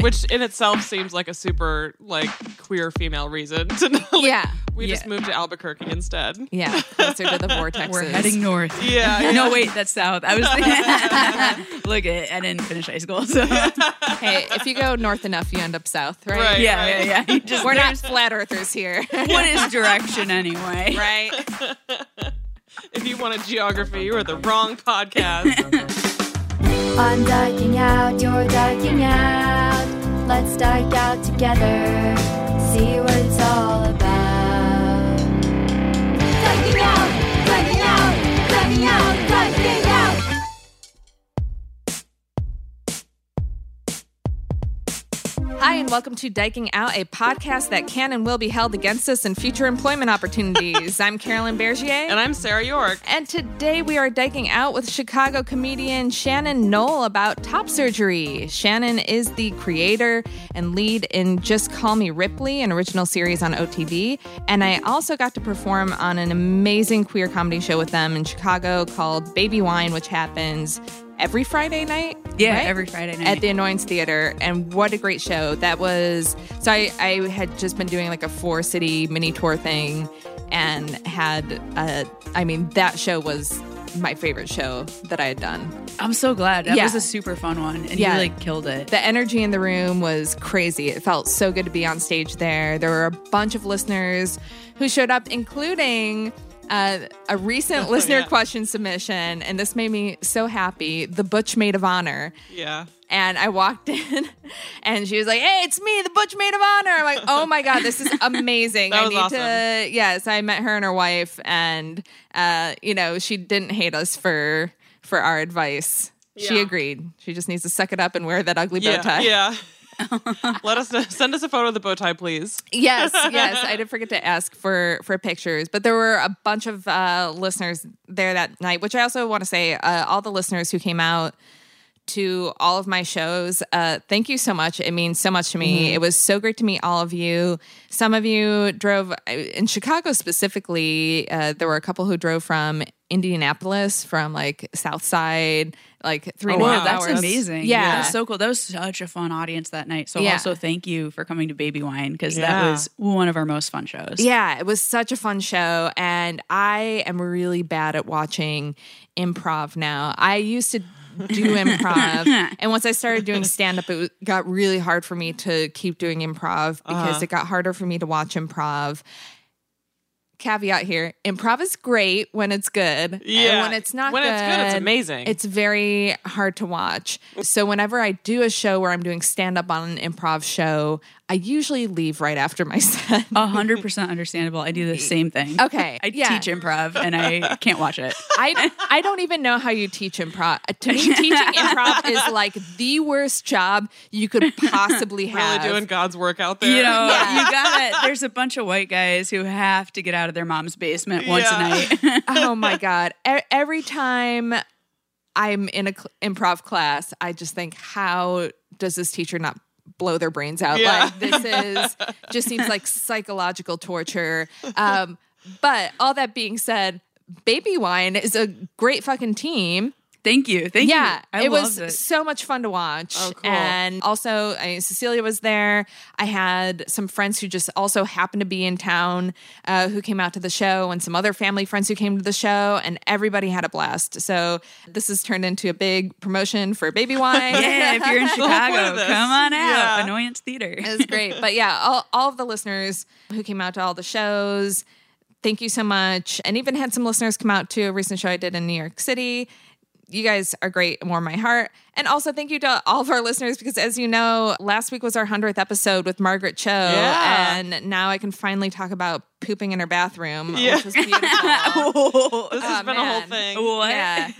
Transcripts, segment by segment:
Which in itself seems like a super like queer female reason to know. like, Yeah. We just moved to Albuquerque instead. Yeah, closer to the vortex. We're heading north. Yeah, yeah. No, wait, that's south. I was thinking. Look at I didn't finish high school, so Hey, if you go north enough, you end up south, right? Right. yeah, yeah, yeah. Just We're not flat earthers here, What is direction anyway? right? If you wanted geography, you are the wrong podcast. I'm diking out, you're diking out. Let's dike out together, see what it's all about. Hi, and welcome to Dyking Out, a podcast that can and will be held against us in future employment opportunities. I'm Carolyn Bergier. and I'm Sarah Yorke. And today we are dyking out with Chicago comedian Shannon Knoll about top surgery. Shannon is the creator and lead in Just Call Me Ripley, an original series on OTV. And I also got to perform on an amazing queer comedy show with them in Chicago called Baby Wine, which happens every Friday night. Yeah, right? every Friday night. At the Annoyance Theater. And what a great show. That was so I, I had just been doing like a four city mini tour thing and had uh I mean that show was my favorite show that I had done. I'm so glad. That Yeah. was a super fun one, and Yeah. you like killed it. The energy in the room was crazy. It felt so good to be on stage there. There were a bunch of listeners who showed up, including uh, a recent listener Yeah. question submission, and this made me so happy. The Butch Maid of Honor. Yeah. And I walked in and she was like, Hey, it's me, the Butch Maid of Honor. I'm like, Oh my God, this is amazing. I need awesome. to yes, I met her and her wife and uh, you know, she didn't hate us for for our advice. She agreed. She just needs to suck it up and wear that ugly bow Yeah. tie. Yeah. Let us know. Send us a photo of the bow tie, please. Yes, yes. I did forget to ask for for pictures, but there were a bunch of uh, listeners there that night. Which I also want to say, uh, all the listeners who came out to all of my shows, uh, thank you so much. It means so much to me. It was so great to meet all of you. Some of you drove uh, in Chicago specifically. Uh, there were a couple who drove from Indianapolis, from like South Side, like three and a Whoa, half that's hours. amazing. Yeah. That's so cool. That was such a fun audience that night. So Yeah. also thank you for coming to Baby Wine because Yeah. that was one of our most fun shows. Yeah, it was such a fun show. And I am really bad at watching improv now. I used to do improv. and once I started doing stand up, it got really hard for me to keep doing improv because uh-huh. it got harder for me to watch improv. caveat here: improv is great when it's good. Yeah. and when it's not When good, it's good, it's amazing. It's very hard to watch. So whenever I do a show where I'm doing stand up on an improv show, I usually leave right after my set. A hundred percent understandable. I do the same thing. Okay, I yeah. teach improv and I can't watch it. I I don't even know how you teach improv. Uh, to me, teaching improv is like the worst job you could possibly have. Really have. doing God's work out there. You know, Yeah. you got it. There's a bunch of white guys who have to get out of their mom's basement once Yeah. a night. oh my god! E- every time I'm in a cl- improv class, I just think, how does this teacher not blow their brains out? Yeah. Like this is just seems like psychological torture. Um, but all that being said, Baby Wine is a great fucking team. Thank you. Thank yeah, you. Yeah. it was it. so much fun to watch. Oh, cool. And also, I Cecilia was there. I had some friends who just also happened to be in town uh, who came out to the show, and some other family friends who came to the show, and everybody had a blast. So this has turned into a big promotion for Baby Wine. Yeah, if you're in Chicago, come on out. Yeah. Annoyance Theater. It was great. But yeah, all, all of the listeners who came out to all the shows, thank you so much. And even had some listeners come out to a recent show I did in New York City. You guys are great and warm my heart. And also thank you to all of our listeners because as you know, last week was our 100th episode with Margaret Cho. Yeah. And now I can finally talk about pooping in her bathroom, Yeah. which was beautiful. This has Oh, been a whole thing. What? yeah.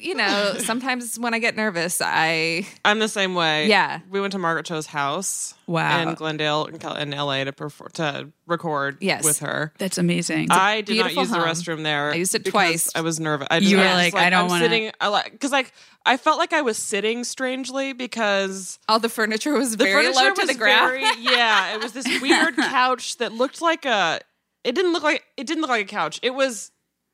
You know, sometimes when I get nervous, I I'm the same way. Yeah. We went to Margaret Cho's house. Wow. In Glendale, in, in LA, to perform, to record Yes. with her. That's amazing. I did not beautiful use the restroom there. I used it twice. I was nervous. I You just- were I was like, I don't I'm wanna- sitting. I like because like I felt like I was sitting strangely because all the furniture was the very furniture low to was the ground. very- yeah, it was this weird couch that looked like a. It didn't look like it didn't look like a couch. It was,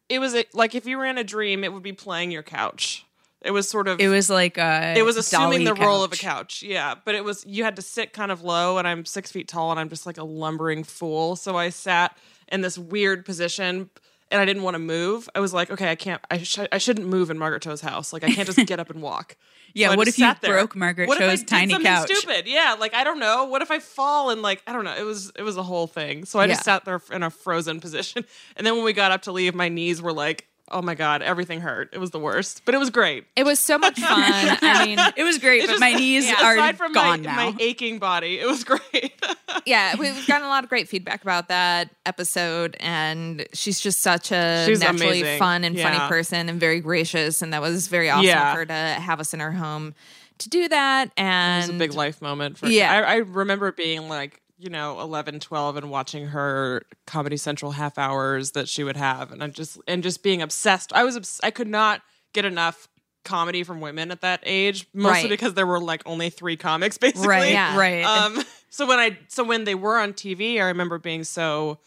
it was a, like if you were in a dream, it would be playing your couch. It was sort of. it was like a it was assuming the role of a couch. couch, yeah. But it was you had to sit kind of low, and I'm six feet tall, and I'm just like a lumbering fool. So I sat in this weird position, and I didn't want to move. I was like, okay, I can't, I, sh- I shouldn't move in Margaret Cho's house. Like I can't just get up and walk. Yeah, So what if you there. broke Margaret what Cho's tiny couch? Stupid, yeah. Like I don't know. What if I fall and like I don't know. It was it was a whole thing. So I just sat there in a frozen position, and then when we got up to leave, my knees were like. Oh my god, everything hurt. It was the worst, but it was great. It was so much fun. I mean, It was great, but just- my knees yeah, are aside from gone my, now. my aching body. It was great. yeah, we- we've gotten a lot of great feedback about that episode, and she's just such a She's naturally amazing. fun and funny person, and very gracious. And that was very awesome Yeah. for her to have us in her home to do that. And it was a big life moment for Yeah. I, I remember it being like, you know, 11, 12 and watching her Comedy Central half hours that she would have and I just and just being obsessed. I was obs- I could not get enough comedy from women at that age, mostly Right. because there were like only 3 comics basically. right, Yeah. right. Um so when I so when they were on TV, I remember being so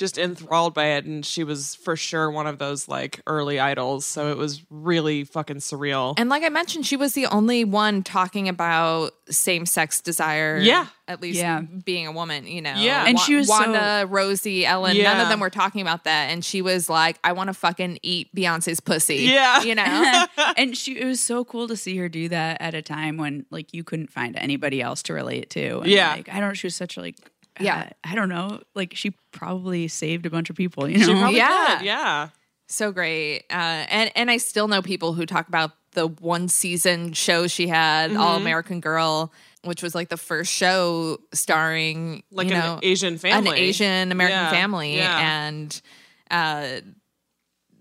just enthralled by it and she was for sure one of those like early idols so it was really fucking surreal And like I mentioned, she was the only one talking about same sex desire. Yeah. At least Yeah. being a woman, you know. Yeah. And Wa- she was so- Wanda, Rosie, Ellen, none of them were talking about that. And she was like, I want to fucking eat Beyonce's pussy. Yeah. You know? and she it was so cool to see her do that at a time when like you couldn't find anybody else to relate to. And, Yeah. like, I don't. Know, she was such like. Yeah. uh, I don't know. Like she probably saved a bunch of people. You know. she probably Yeah. did yeah so great. Uh, and, and I still know people who talk about the one season show she had, All Mm-hmm. American Girl, which was like the first show starring, like you an know, Asian family an Asian American Yeah, family, yeah. and uh,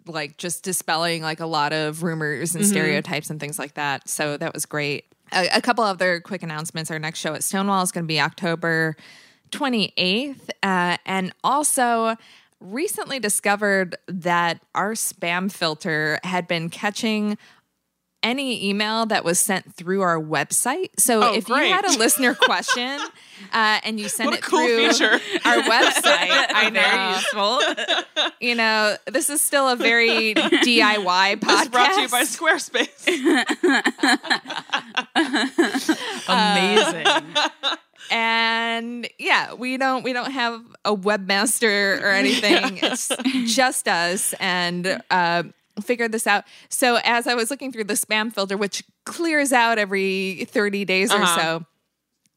like just dispelling like a lot of rumors Mm-hmm. and stereotypes and things like that. So that was great. A, a couple other quick announcements. Our next show at Stonewall is going to be October 28th, uh, and also. Recently discovered that our spam filter had been catching any email that was sent through our website. So Oh, if great. you had a listener question uh, and you send it cool through feature. our website, I Very know. useful. You know, this is still a very DIY podcast. This brought to you by Squarespace. Amazing. And yeah, we don't we don't have a webmaster or anything. It's just us and uh, figured this out. So as I was looking through the spam filter, which clears out every 30 days or Uh-huh. so,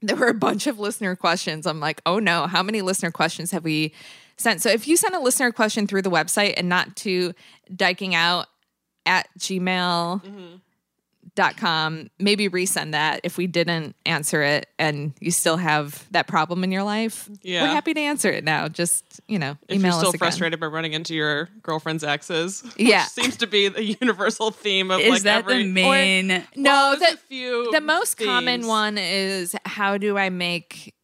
there were a bunch of listener questions. I'm like, oh no, how many listener questions have we sent. So if you send a listener question through the website and not to dyking out at gmail dot com, maybe resend that if we didn't answer it and you still have that problem in your life. Yeah. We're happy to answer it now. Just, you know, If email you're still us again. frustrated by running into your girlfriend's exes, which Yeah. seems to be the universal theme of Is like that every the main? No, Well, there's the, a few the most common one is how do I make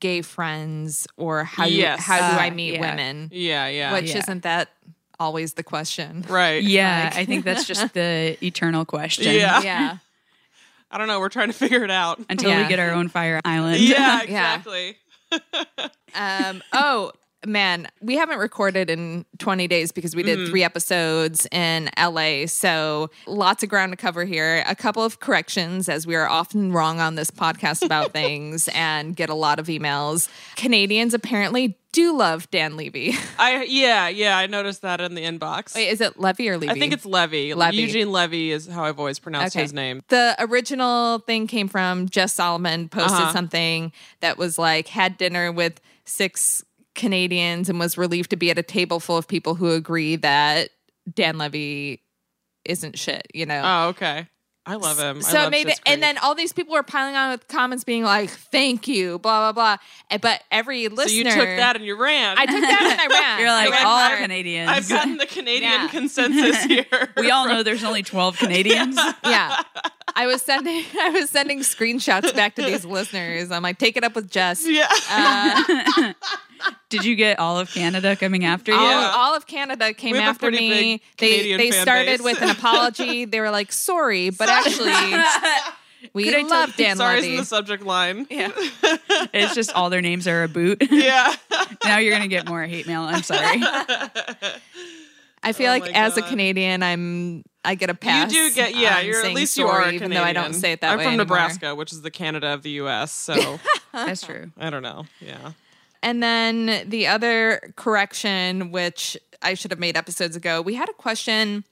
gay friends or how do, Yes. how do I Uh, meet yeah. women? Yeah, yeah, Which Yeah. isn't that always the question? right. yeah, I think that's just the eternal question. Yeah. Yeah. I don't know. We're trying to figure it out. Until Yeah. we get our own fire island. yeah, exactly. Um, oh man, we haven't recorded in 20 days because we did three episodes in LA. So lots of ground to cover here. A couple of corrections, as we are often wrong on this podcast about things and get a lot of emails. Canadians apparently do love Dan Levy. I yeah, yeah. I noticed that in the inbox. Wait, is it Levy or Levy? I think it's Levy. Levy. Eugene Levy is how I've always pronounced Okay. his name. The original thing came from Jess Solomon posted Uh-huh. something that was like had dinner with six Canadians and was relieved to be at a table full of people who agree that Dan Levy isn't shit, you know. Oh, okay. I love him. I so love it made it, Schitt's and then all these people were piling on with comments being like, "Thank you," blah blah blah. But every listener, so you took that and you ran. I took that and I ran. You're like I ran all hard. Canadians. I've gotten the Canadian Yeah. consensus here. we all know there's only 12 Canadians. yeah. I was sending I was sending screenshots back to these listeners. I'm like, take it up with Jess. yeah. Uh, Did you get all of Canada coming after you? all, all of Canada came We have a after me. They Canadian they started base. with an apology. They were like, sorry, but actually we Could I love Dan Sorry's in Levy. the subject line. yeah. It's just all their names are a boot. Yeah. now you're gonna get more hate mail. I'm sorry. I feel Oh like as a Canadian, I'm I get a pass. You do get yeah. You're at saying least you are a even Canadian. though I don't say it that way. I'm from anymore. Nebraska, which is the Canada of the U.S. So That's true. I don't know. Yeah. And then the other correction, which I should have made episodes ago, we had a question.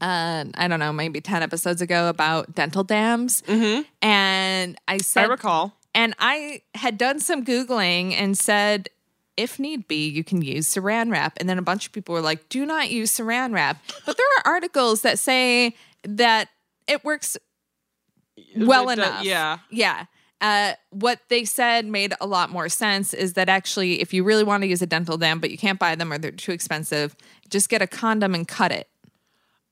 Uh, I don't know, maybe ten episodes ago about dental dams, Mm-hmm. and I said, I recall. and I had done some googling and said, if need be, you can use Saran wrap. And then a bunch of people were like, do not use Saran wrap. But there are articles that say that it works well It does- enough. yeah. Yeah. Uh, what they said made a lot more sense is that actually, if you really want to use a dental dam, but you can't buy them or they're too expensive, just get a condom and cut it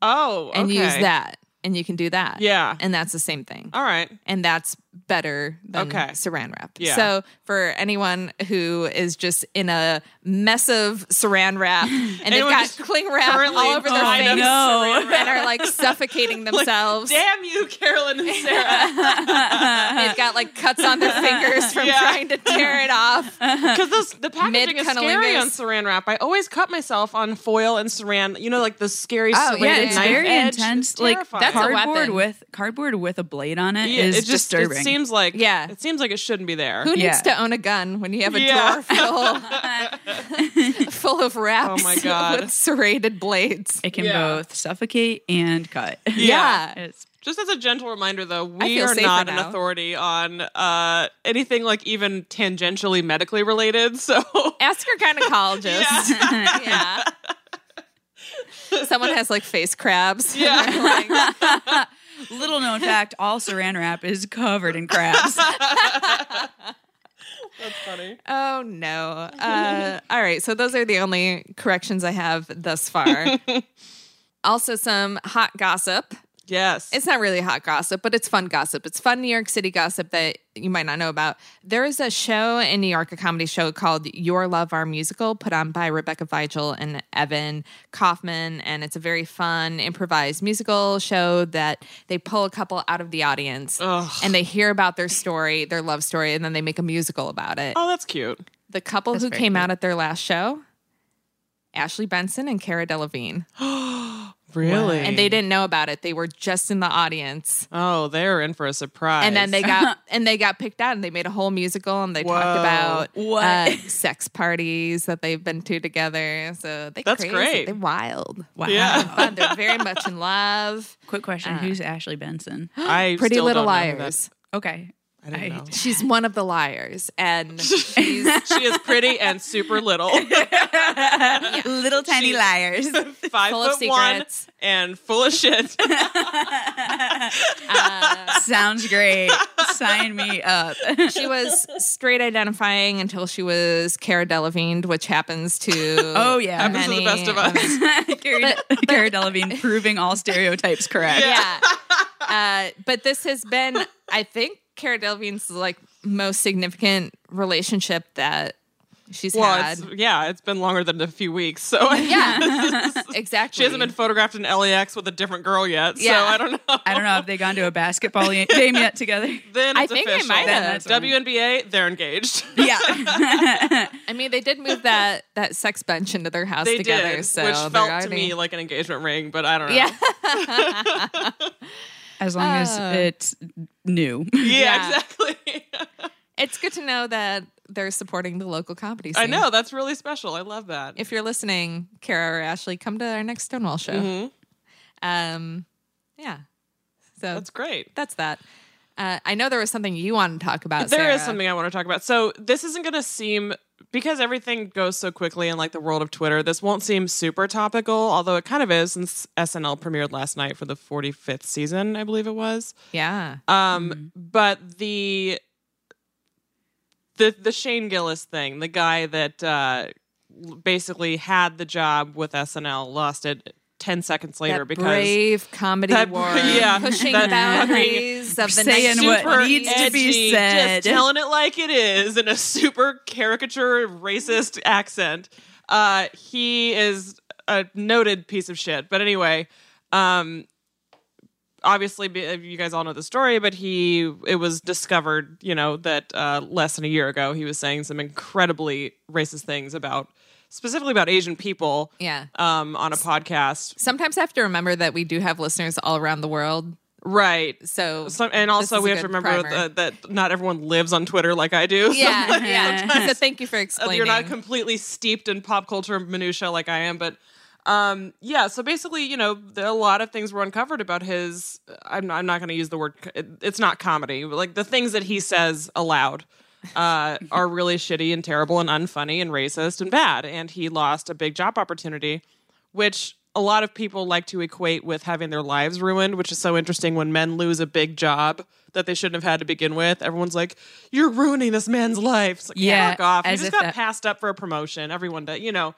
Oh, and use that. And you can do that. Yeah. And that's the same thing. All right. And that's better than Okay. saran wrap. Yeah. So for anyone who is just in a mess of saran wrap and they've Anyone got just cling wrap all over their face and are like suffocating themselves. Damn you, Carolyn and Sarah. They've got like cuts on their fingers from Yeah. trying to tear it off. Because the packaging is scary Mid-cunnilingus. on saran wrap. I always cut myself on foil and saran. You know, like the scary Oh, serrated yeah, it's knife very edge. intense. It's Like terrifying. That's a cardboard weapon. with cardboard with a blade on it is yeah, it just disturbing. It seems like Yeah. it seems like it shouldn't be there. Who needs Yeah. to own a gun when you have a Yeah. drawer full, full of wraps Oh my God. with serrated blades? it can Yeah. both suffocate and cut. Yeah. It's Just as a gentle reminder, though, we are not an now. authority on uh, anything like even tangentially medically related. So Ask your gynecologist. yeah. Someone has like face crabs. Yeah. They're like, little known fact: all Saran wrap is covered in crabs. that's funny. oh no. Uh, all right. So those are the only corrections I have thus far. also, some hot gossip. Yes. It's not really hot gossip, but it's fun gossip. It's fun New York City gossip that you might not know about. There is a show in New York, a comedy show called Your Love Our Musical, put on by Rebecca Vigil and Evan Kaufman. And it's a very fun improvised musical show that they pull a couple out of the audience and they hear about their story, their love story, and then they make a musical about it. oh, that's cute. The couple who came cute. out at their last show, Ashley Benson and Cara Delevingne. Really? And they didn't know about it. They were just in the audience. Oh, they're in for a surprise. and then they got and they got picked out and they made a whole musical and they Whoa. talked about What? uh, sex parties that they've been to together so they That's crazy. great. they're wild Wow. Yeah. fun they're very much in love Quick question: Who's Ashley Benson? I pretty still little don't know liars Okay, I don't know. She's one of the liars, and she's She is pretty and super little. Little tiny liars. Five Full of foot one secrets. and full of shit. Sounds great. Sign me up. she was straight identifying until she was Cara Delevingne, which happens to Oh, yeah. Happens to the best of us. women. Cara, Cara Delevingne proving all stereotypes correct. yeah. Uh, but this has been, I think, Cara Delevingne's like most significant relationship that she's Well, had. it's, yeah, it's been longer than a few weeks. So yeah, exactly. she hasn't been photographed in LAX with a different girl yet. So Yeah. I don't know. I don't know if they gone to a basketball game yet together. Then I it's think they might Then have. that's WNBA, they're engaged. Yeah. I mean, they did move that that sex bench into their house they together, did, so which they're felt to already- me like an engagement ring, but I don't know. yeah. As long as Oh. it's new. yeah, Yeah. exactly. it's good to know that they're supporting the local comedy scene. I know that's really special. I love that. If you're listening, Cara or Ashley, come to our next Stonewall show. Mhm. Um, yeah. So That's great. that's that. Uh, I know there was something you wanted to talk about. There is Sarah. something I want to talk about. So this isn't going to seem because everything goes so quickly in like the world of Twitter. This won't seem super topical, although it kind of is since SNL premiered last night for the 45th season, I believe it was. Yeah. Um, but the the the Shane Gillis thing, the guy that uh, basically had the job with SNL, lost it 10 seconds later that because brave comedy that- war, yeah, pushing that boundaries of the Saying what 1920s. super needs to be said. Just telling it like it is in a super caricature racist accent. Uh, he is a noted piece of shit. But anyway, um, obviously you guys all know the story, but he it was discovered, you know, that uh, less than a year ago he was saying some incredibly racist things about specifically about Asian people. Yeah. Um, on a podcast, Sometimes I have to remember that we do have listeners all around the world. right? So, Some, and also we have to remember that, that not everyone lives on Twitter like I do. Yeah, yeah. so thank you for uh, explaining. You're not completely steeped in pop culture minutia like I am, but um, yeah. So basically, you know, a lot of things were uncovered about his. I'm not, I'm not going to use the word. it- It's not comedy. But like the things that he says aloud uh, are really shitty and terrible and unfunny and racist and bad. And he lost a big job opportunity, which a lot of people like to equate with having their lives ruined, which is so interesting when men lose a big job that they shouldn't have had to begin with. Everyone's like, "You're ruining this man's life." It's like, Yeah, fuck off. He just got that- passed up for a promotion. Everyone does, you know.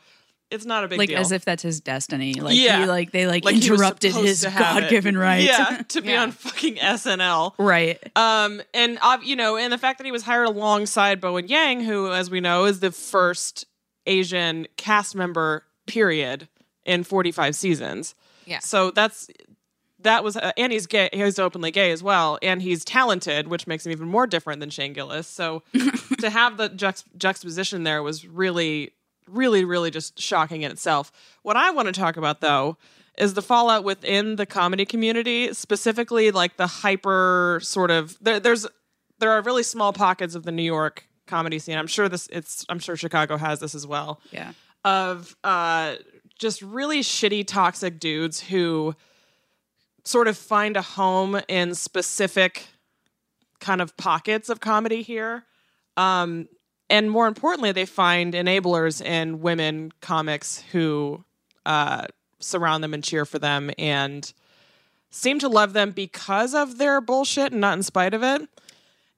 It's not a big thing. like deal. as if that's his destiny. Like Yeah. he like they like, Like interrupted his to have it. God given right. Yeah, to be Yeah. on fucking SNL. right. Um, and uh, you know, and the fact that he was hired alongside Bowen Yang, who, as we know, is the first Asian cast member, period, in 45 seasons. Yeah. So that's that was, uh, and he's gay. He's openly gay as well, and he's talented, which makes him even more different than Shane Gillis. So to have the juxt- juxtaposition there was really, really, really just shocking in itself. What I want to talk about though is the fallout within the comedy community, specifically like the hyper sort of there, there's there are really small pockets of the New York comedy scene. I'm sure this it's I'm sure Chicago has this as well Yeah. of uh, just really shitty, toxic dudes who sort of find a home in specific kind of pockets of comedy here. Um, and more importantly, they find enablers in women comics who uh, surround them and cheer for them and seem to love them because of their bullshit and not in spite of it.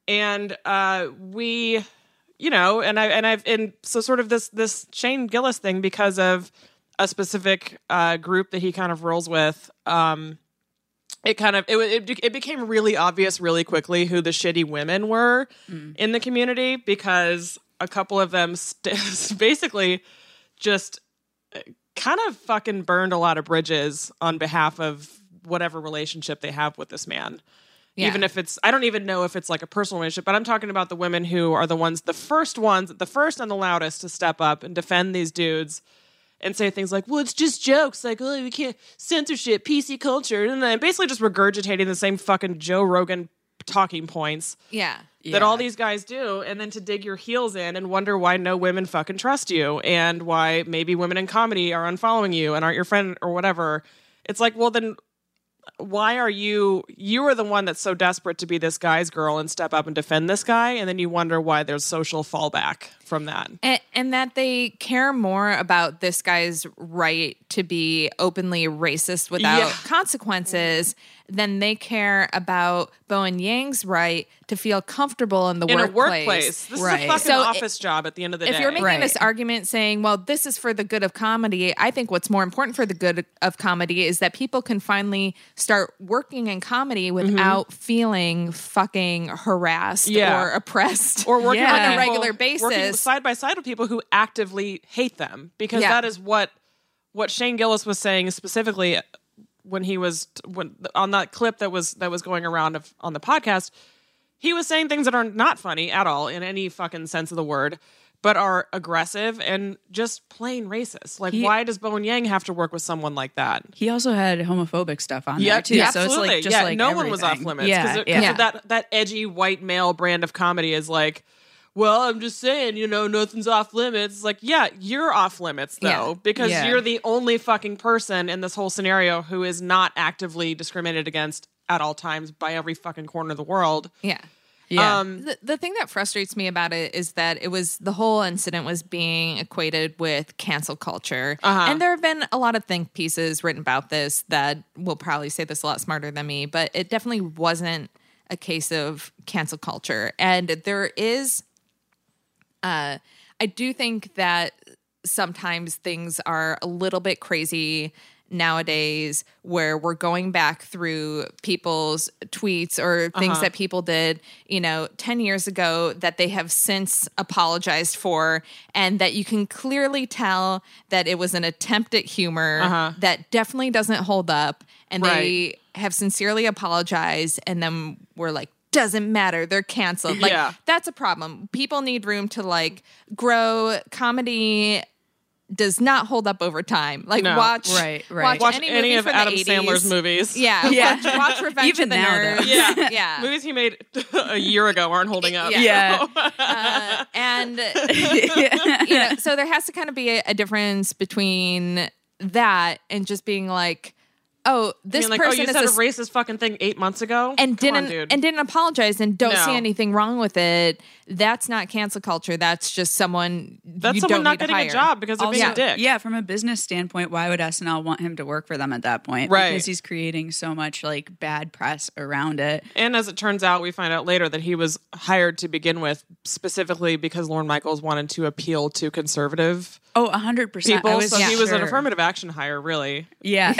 And uh, we you know, and I and I've and so sort of this this Shane Gillis thing because of a specific uh, group that he kind of rolls with. Um, it kind of it, it it became really obvious really quickly who the shitty women were in the community because a couple of them st- basically just uh, kind of fucking burned a lot of bridges on behalf of whatever relationship they have with this man Yeah. even if it's i don't even know if it's like a personal relationship but i'm talking about the women who are the ones the first ones the first and the loudest to step up and defend these dudes and say things like well it's just jokes like oh we can't censorship pc culture and then basically just regurgitating the same fucking joe rogan talking points yeah. that all these guys do and then to dig your heels in and wonder why no women fucking trust you and why maybe women in comedy are unfollowing you and aren't your friend or whatever it's like well then why are you you are the one that's so desperate to be this guy's girl and step up and defend this guy and then you wonder why there's social fallback from that And, and that they care more about this guy's right to be openly racist without Yeah. consequences than they care about Bowen Yang's right to feel comfortable in the in workplace. a workplace this Right. is a fucking So office job at the end of the if day If you're making Right. this argument saying, well, this is for the good of comedy, I think what's more important for the good of comedy is that people can finally start working in comedy mm-hmm. without feeling fucking harassed Yeah. or oppressed or working Yeah. On a people- regular working basis. side by side with people who actively hate them because Yeah. that is what what Shane Gillis was saying specifically when he was when on that clip that was that was going around of, on the podcast he was saying things that are not funny at all in any fucking sense of the word but are aggressive and just plain racist like He- why does Bowen Yang have to work with someone like that He also had homophobic stuff on yeah, there too. yeah, so it's absolutely. like just yeah, like no one was off everything. limits Yeah, because yeah. that that edgy white male brand of comedy is like, well, I'm just saying, you know, nothing's off limits. It's like, yeah, you're off limits though Yeah. because Yeah. you're the only fucking person in this whole scenario who is not actively discriminated against at all times by every fucking corner of the world. Yeah. Yeah. Um, The, the thing that frustrates me about it is that it was the whole incident was being equated with cancel culture. Uh-huh. And there have been a lot of think pieces written about this that will probably say this a lot smarter than me, but it definitely wasn't a case of cancel culture. And there is, uh, I do think that sometimes things are a little bit crazy nowadays where we're going back through people's tweets or things that people did, you know, 10 years ago that they have since apologized for and that you can clearly tell that it was an attempt at humor that definitely doesn't hold up and they have sincerely apologized and then we're like doesn't matter they're canceled like Yeah. that's a problem people need room to like grow comedy does not hold up over time. Like No. watch, Right, right. watch, Watch any, any of Adam 80s. Sandler's movies. Yeah, Yeah. Watch, watch Revenge Even of the now, though. Nerds. Yeah. yeah. Movies he made a year ago aren't holding up. Yeah. yeah. Uh, and you know, so there has to kind of be a, a difference between that and just being like, oh, I this mean, like, oh, person you is said a a racist fucking thing eight months ago, and Come didn't dude. and didn't apologize and don't No. see anything wrong with it. That's not cancel culture. That's just someone That's you someone don't not need to getting a job because they're being Also, a dick. Yeah, from a business standpoint, why would SNL want him to work for them at that point? Right. Because he's creating so much like bad press around it. And as it turns out, we find out later that he was hired to begin with specifically because Lorne Michaels wanted to appeal to conservative Oh, hundred percent. people. I was so he was an sure. affirmative action hire, really. Yeah.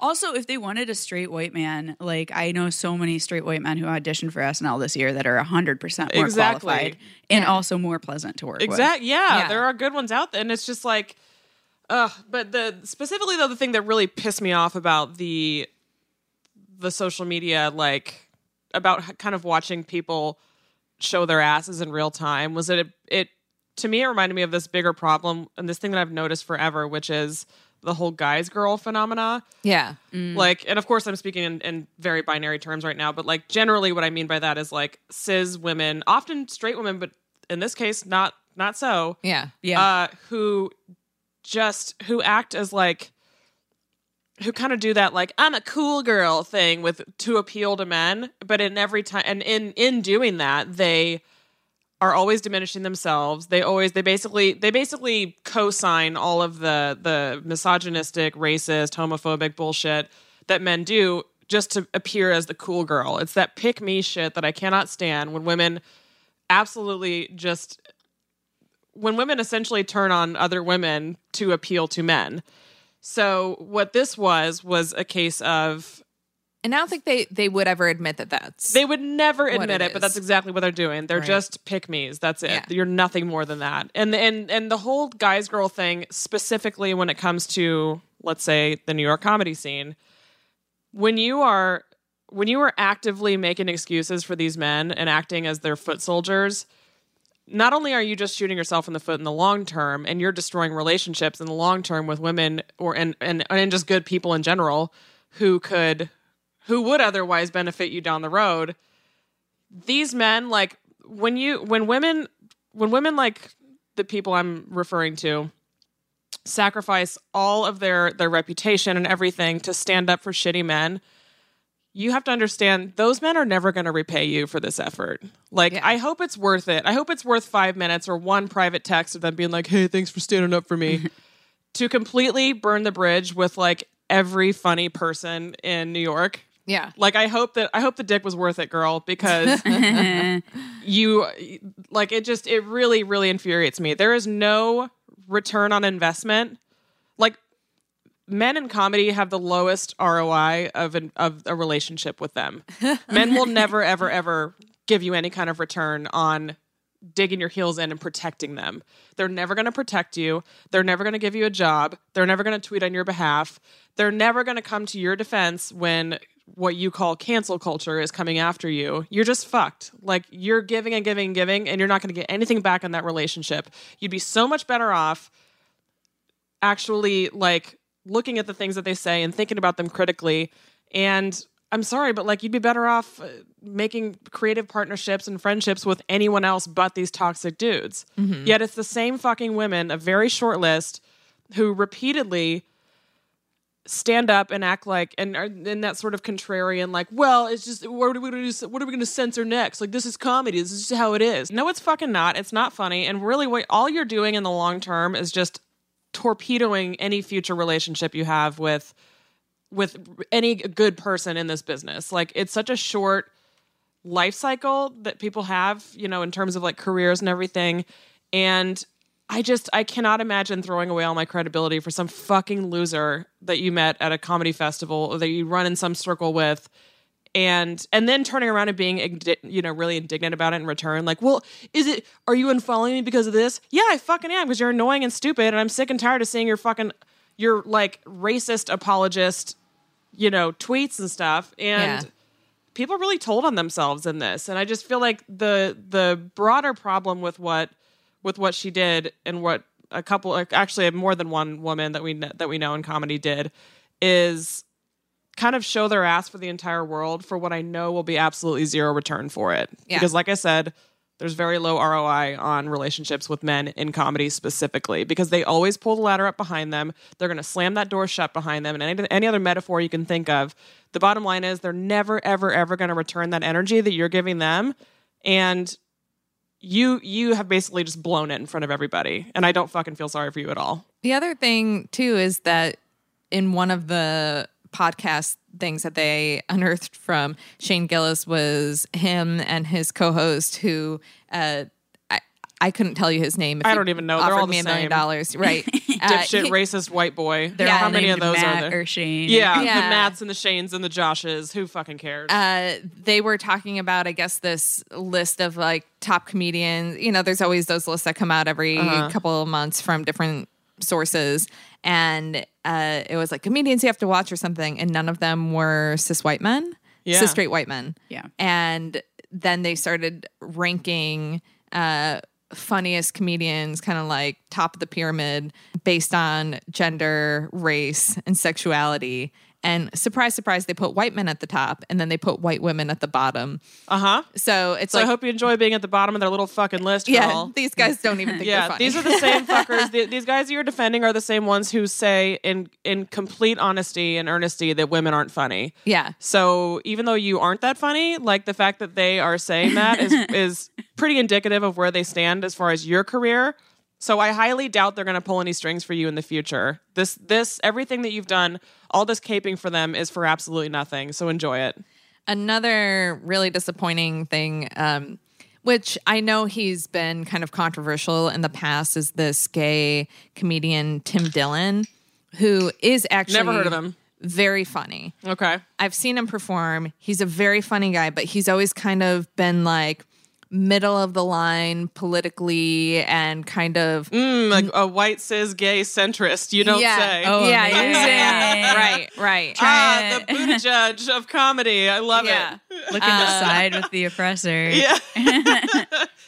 Also, if they wanted a straight white man, like I know so many straight white men who auditioned for SNL this year that are hundred percent more Exactly. qualified and also more pleasant to work with. Exactly. Yeah, Yeah. there are good ones out there, and it's just like, ugh. But the specifically though, the thing that really pissed me off about the the social media, like about kind of watching people show their asses in real time, was that it, it to me it reminded me of this bigger problem and this thing that I've noticed forever, which is the whole guys girl phenomena. Yeah. Like, and of course, I'm speaking in, in very binary terms right now, but like, generally, what I mean by that is like cis women, often straight women, but in this case, not not so. Yeah. Yeah. Uh, who just who act as like who kind of do that like I'm a cool girl thing with to appeal to men, but in every time and in in doing that, they are always diminishing themselves. They always they basically they basically co-sign all of the the misogynistic, racist, homophobic bullshit that men do just to appear as the cool girl. It's that pick me shit that I cannot stand when women absolutely just when women essentially turn on other women to appeal to men. So what this was was a case of And I don't think they they would ever admit that that's they would never admit it it, but that's exactly what they're doing. They're Right. just pick me's. That's it. Yeah. You're nothing more than that. And and and the whole guys girl thing, specifically when it comes to let's say the New York comedy scene, when you are when you are actively making excuses for these men and acting as their foot soldiers, not only are you just shooting yourself in the foot in the long term and you're destroying relationships in the long term with women or and and, and just good people in general who could who would otherwise benefit you down the road. These men like when you when women when women like the people i'm referring to sacrifice all of their their reputation and everything to stand up for shitty men you have to understand those men are never going to repay you for this effort. Like Yeah. i hope it's worth it. I hope it's worth five minutes or one private text of them being like hey thanks for standing up for me. To completely burn the bridge with like every funny person in new york Yeah. like I hope that I hope the dick was worth it, girl, because you like it just it really really infuriates me. There is no return on investment. Like men in comedy have the lowest ROI of an, of a relationship with them. men will never ever ever give you any kind of return on digging your heels in and protecting them. They're never going to protect you. They're never going to give you a job. They're never going to tweet on your behalf. They're never going to come to your defense when what you call cancel culture is coming after you. You're just fucked. Like you're giving and giving and giving and you're not going to get anything back in that relationship. You'd be so much better off actually like looking at the things that they say and thinking about them critically and i'm sorry but like you'd be better off uh, making creative partnerships and friendships with anyone else but these toxic dudes yet it's the same fucking women a very short list who repeatedly stand up and act like and in that sort of contrarian like well it's just what are we going to do what are we going to censor next? Like this is comedy. This is just how it is. No it's fucking not. It's not funny. And really what all you're doing in the long term is just torpedoing any future relationship you have with with any good person in this business. Like it's such a short life cycle that people have you know in terms of like careers and everything. And I just I cannot imagine throwing away all my credibility for some fucking loser that you met at a comedy festival or that you run in some circle with and and then turning around and being you know really indignant about it in return. Like well is it are you unfollowing me because of this? Yeah i fucking am because you're annoying and stupid and i'm sick and tired of seeing your fucking your like racist apologist you know tweets and stuff. And Yeah. people really told on themselves in this. And i just feel like the the broader problem with what with what she did and what a couple actually more than one woman that we that we know in comedy did is kind of show their ass for the entire world for what I know will be absolutely zero return for it. Yeah. Because like I said, there's very low ROI on relationships with men in comedy specifically because they always pull the ladder up behind them. They're going to slam that door shut behind them and any, any other metaphor you can think of. The bottom line is they're never ever ever going to return that energy that you're giving them and you you have basically just blown it in front of everybody and I don't fucking feel sorry for you at all. The other thing too is that in one of the podcast things that they unearthed from Shane Gillis was him and his co-host who uh I, I couldn't tell you his name. If I don't even know. They're Offered all the me a million dollars, right? Uh, Dipshit he- racist white boy. They're How many of those Matt are there? or Shane. Yeah, Yeah. the Matts and the Shanes and the Joshes. Who fucking cares? uh, they were talking about, I guess, this list of like top comedians. You know, there's always those lists that come out every Uh-huh. couple of months from different sources. And uh, it was like comedians you have to watch or something. And none of them were cis white men, Yeah. cis straight white men. Yeah. And then they started ranking uh, funniest comedians, kind of like top of the pyramid based on gender, race, and sexuality. And surprise, surprise, they put white men at the top and then they put white women at the bottom. Uh huh. So it's So like, I hope you enjoy being at the bottom of their little fucking list, yeah, girl. these guys don't even think yeah, funny. these are the same fuckers. The- these guys you're defending are the same ones who say, in in complete honesty and earnesty, that women aren't funny. yeah. So even though you aren't that funny, like the fact that they are saying that is is pretty indicative of where they stand as far as your career. So I highly doubt they're going to pull any strings for you in the future. This this everything that you've done, all this caping for them is for absolutely nothing. So enjoy it. Another really disappointing thing, um, which I know he's been kind of controversial in the past, is this gay comedian Tim Dillon, who is actually Never heard of him. Very funny. Okay. I've seen him perform. He's a very funny guy, but he's always kind of been like middle of the line politically and kind of Mm, like a white cis gay centrist. You don't yeah, say. Oh, yeah, yeah, amazing. yeah, yeah. right, right. Ah, the Buddha judge of comedy. I love yeah. it. Looking to side with the oppressor. Yeah.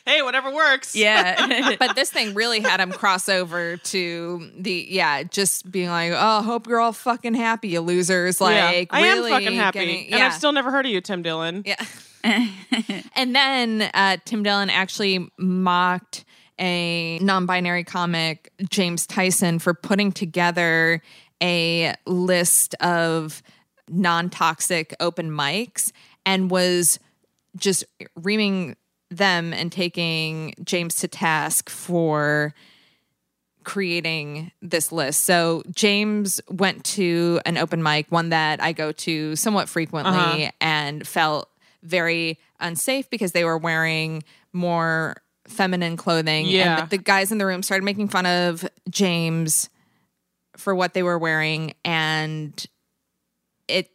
hey, whatever works. Yeah. but this thing really had him cross over to the yeah, just being like, "Oh, hope you're all fucking happy, you losers!" Like, Yeah. I am fucking happy. getting- And. I've still never heard of you, Tim Dillon. yeah. and then uh, Tim Dillon actually mocked a non binary comic, James Tyson, for putting together a list of non toxic open mics and was just reaming them and taking James to task for creating this list. So James went to an open mic, one that I go to somewhat frequently, Uh-huh. and felt very unsafe because they were wearing more feminine clothing. Yeah. And the, the guys in the room started making fun of James for what they were wearing, and it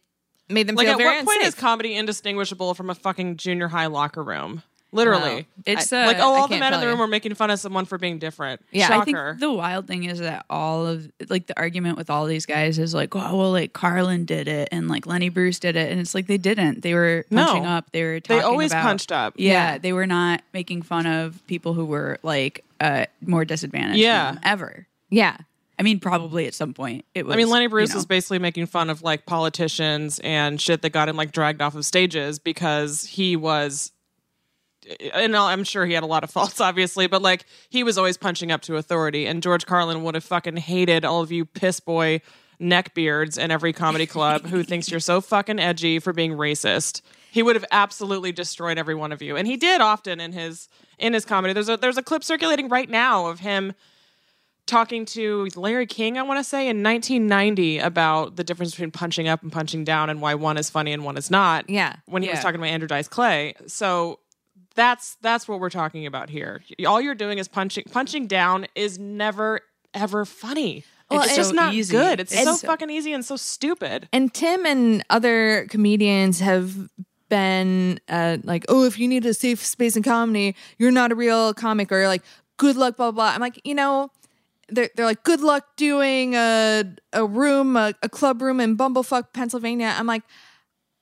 made them Like, feel at very what point unsafe. is comedy indistinguishable from a fucking junior high locker room? Literally. Wow. It's I- uh, like, oh, all the men in tell the you. room are making fun of someone for being different. Yeah. I think the wild thing is that all of like the argument with all these guys is like, oh well, like Carlin did it and like Lenny Bruce did it, and it's like they didn't. They were No. punching up. They were talking they always about- punched up. Yeah, they were not making fun of people who were like uh more disadvantaged. Yeah. than them, ever. yeah. I mean, probably at some point it was. I mean, Lenny Bruce you know, was basically making fun of like politicians and shit that got him like dragged off of stages because he was, and I'm sure he had a lot of faults, obviously, but like he was always punching up to authority. And George Carlin would have fucking hated all of you piss boy neckbeards in every comedy club who thinks you're so fucking edgy for being racist. He would have absolutely destroyed every one of you, and he did often in his in his comedy. There's a there's a clip circulating right now of him talking to Larry King, I want to say, in 1990 about the difference between punching up and punching down and why one is funny and one is not. Yeah. When he was talking about Andrew Dice Clay. So that's that's what we're talking about here. All you're doing is punching punching down is never ever funny. Well, it's it's just so not easy. good. It's, It's so so- fucking easy and so stupid. And Tim and other comedians have been uh, like, oh, if you need a safe space in comedy, you're not a real comic, or like, good luck, blah blah. I'm like, you know, they're they're like, good luck doing a a room, a, a club room in Bumblefuck, Pennsylvania. I'm like,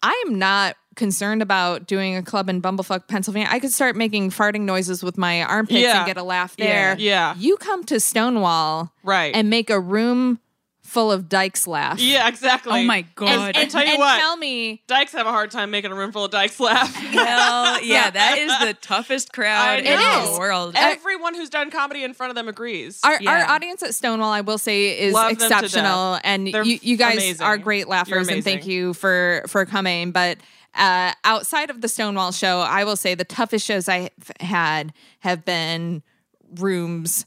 I am not concerned about doing a club in Bumblefuck, Pennsylvania. I could start making farting noises with my armpits Yeah. and get a laugh there. Yeah. You come to Stonewall, Right. and make a room full of dykes laugh. yeah, exactly. Oh my And, god! and, tell you and what. tell me Dykes have a hard time making a room full of dykes laugh. Hell yeah, that is the toughest crowd in know. the world. Everyone who's done comedy in front of them agrees. Our, Yeah. our audience at Stonewall, I will say, is Love exceptional, and you, you guys amazing. are great laughers, and thank you for for coming. But uh, outside of the Stonewall show, I will say the toughest shows I've had have been rooms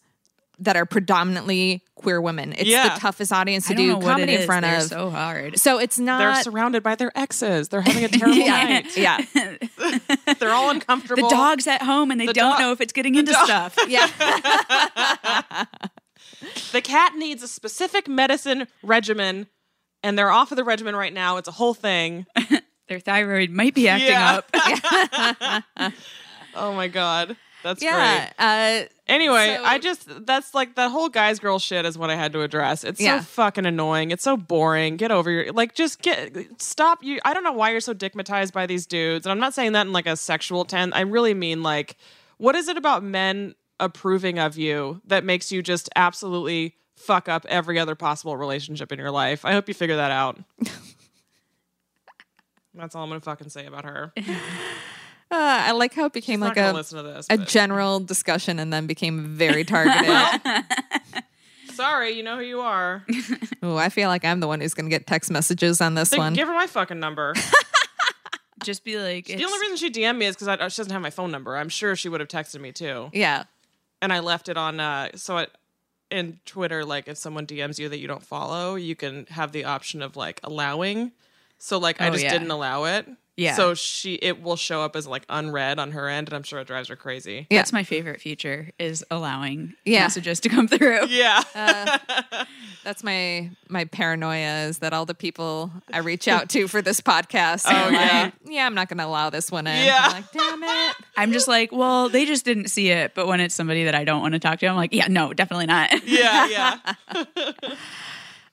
that are predominantly queer women. It's Yeah. the toughest audience to I don't do know what comedy it in is. front They're of. so hard. so it's not. They're surrounded by their exes. They're having a terrible yeah, night. yeah, They're all uncomfortable. The dog's at home and they The don't dog- know if it's getting into stuff. yeah. The cat needs a specific medicine regimen, and they're off of the regimen right now. It's a whole thing. Their thyroid might be acting Yeah. up. Oh my god, that's yeah. great. Uh, Anyway, So- I just that's like that whole guys girl shit is what I had to address. It's Yeah. so fucking annoying. It's so boring. Get over your like just get stop you I don't know why you're so dickmatized by these dudes. And I'm not saying that in like a sexual tense. I really mean like what is it about men approving of you that makes you just absolutely fuck up every other possible relationship in your life? I hope you figure that out. That's all I'm gonna fucking say about her. uh, I like how it became I'm like a listen to this. a but- general discussion and then became very targeted. Sorry, you know who you are. Oh, I feel like I'm the one who's going to get text messages on this Then one. give her my fucking number. Just be like, The only reason she DM'd me is because she doesn't have my phone number. I'm sure she would have texted me too. yeah. And I left it on. Uh, so it, in Twitter, like if someone DMs you that you don't follow, you can have the option of like allowing. So like I Oh, just yeah. didn't allow it. Yeah. So she it will show up as like unread on her end, and I'm sure it drives her crazy. Yeah. That's my favorite feature is allowing Yeah. messages to come through. Yeah. Uh, that's my my paranoia is that all the people I reach out to for this podcast Oh, are yeah. like, yeah, I'm not going to allow this one in. Yeah. I'm like, damn it. I'm just like, well, they just didn't see it. But when it's somebody that I don't want to talk to, I'm like, yeah, no, definitely not. yeah. Yeah.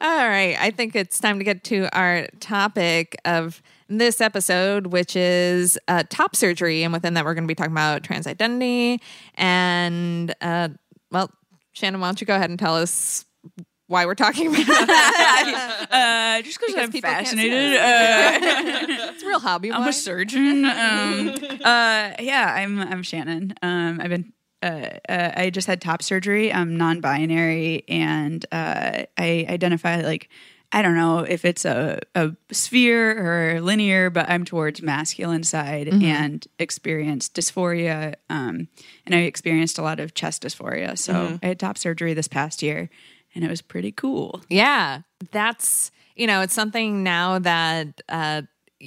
All right. I think it's time to get to our topic of this episode, which is uh, top surgery. And within that, we're going to be talking about trans identity. And, uh, well, Shannon, why don't you go ahead and tell us why we're talking about that? Uh, just because I'm people can't see fascinated. Uh, it's a real hobby. I'm a surgeon. Um, uh, yeah, I'm I'm Shannon. Um, I've been uh, uh, I just had top surgery. I'm non-binary, and uh, I identify like I don't know if it's a, a sphere or linear, but I'm towards masculine side and experienced dysphoria. Um, and I experienced a lot of chest dysphoria. So I had top surgery this past year, and it was pretty cool. Yeah, that's you know, it's something now that uh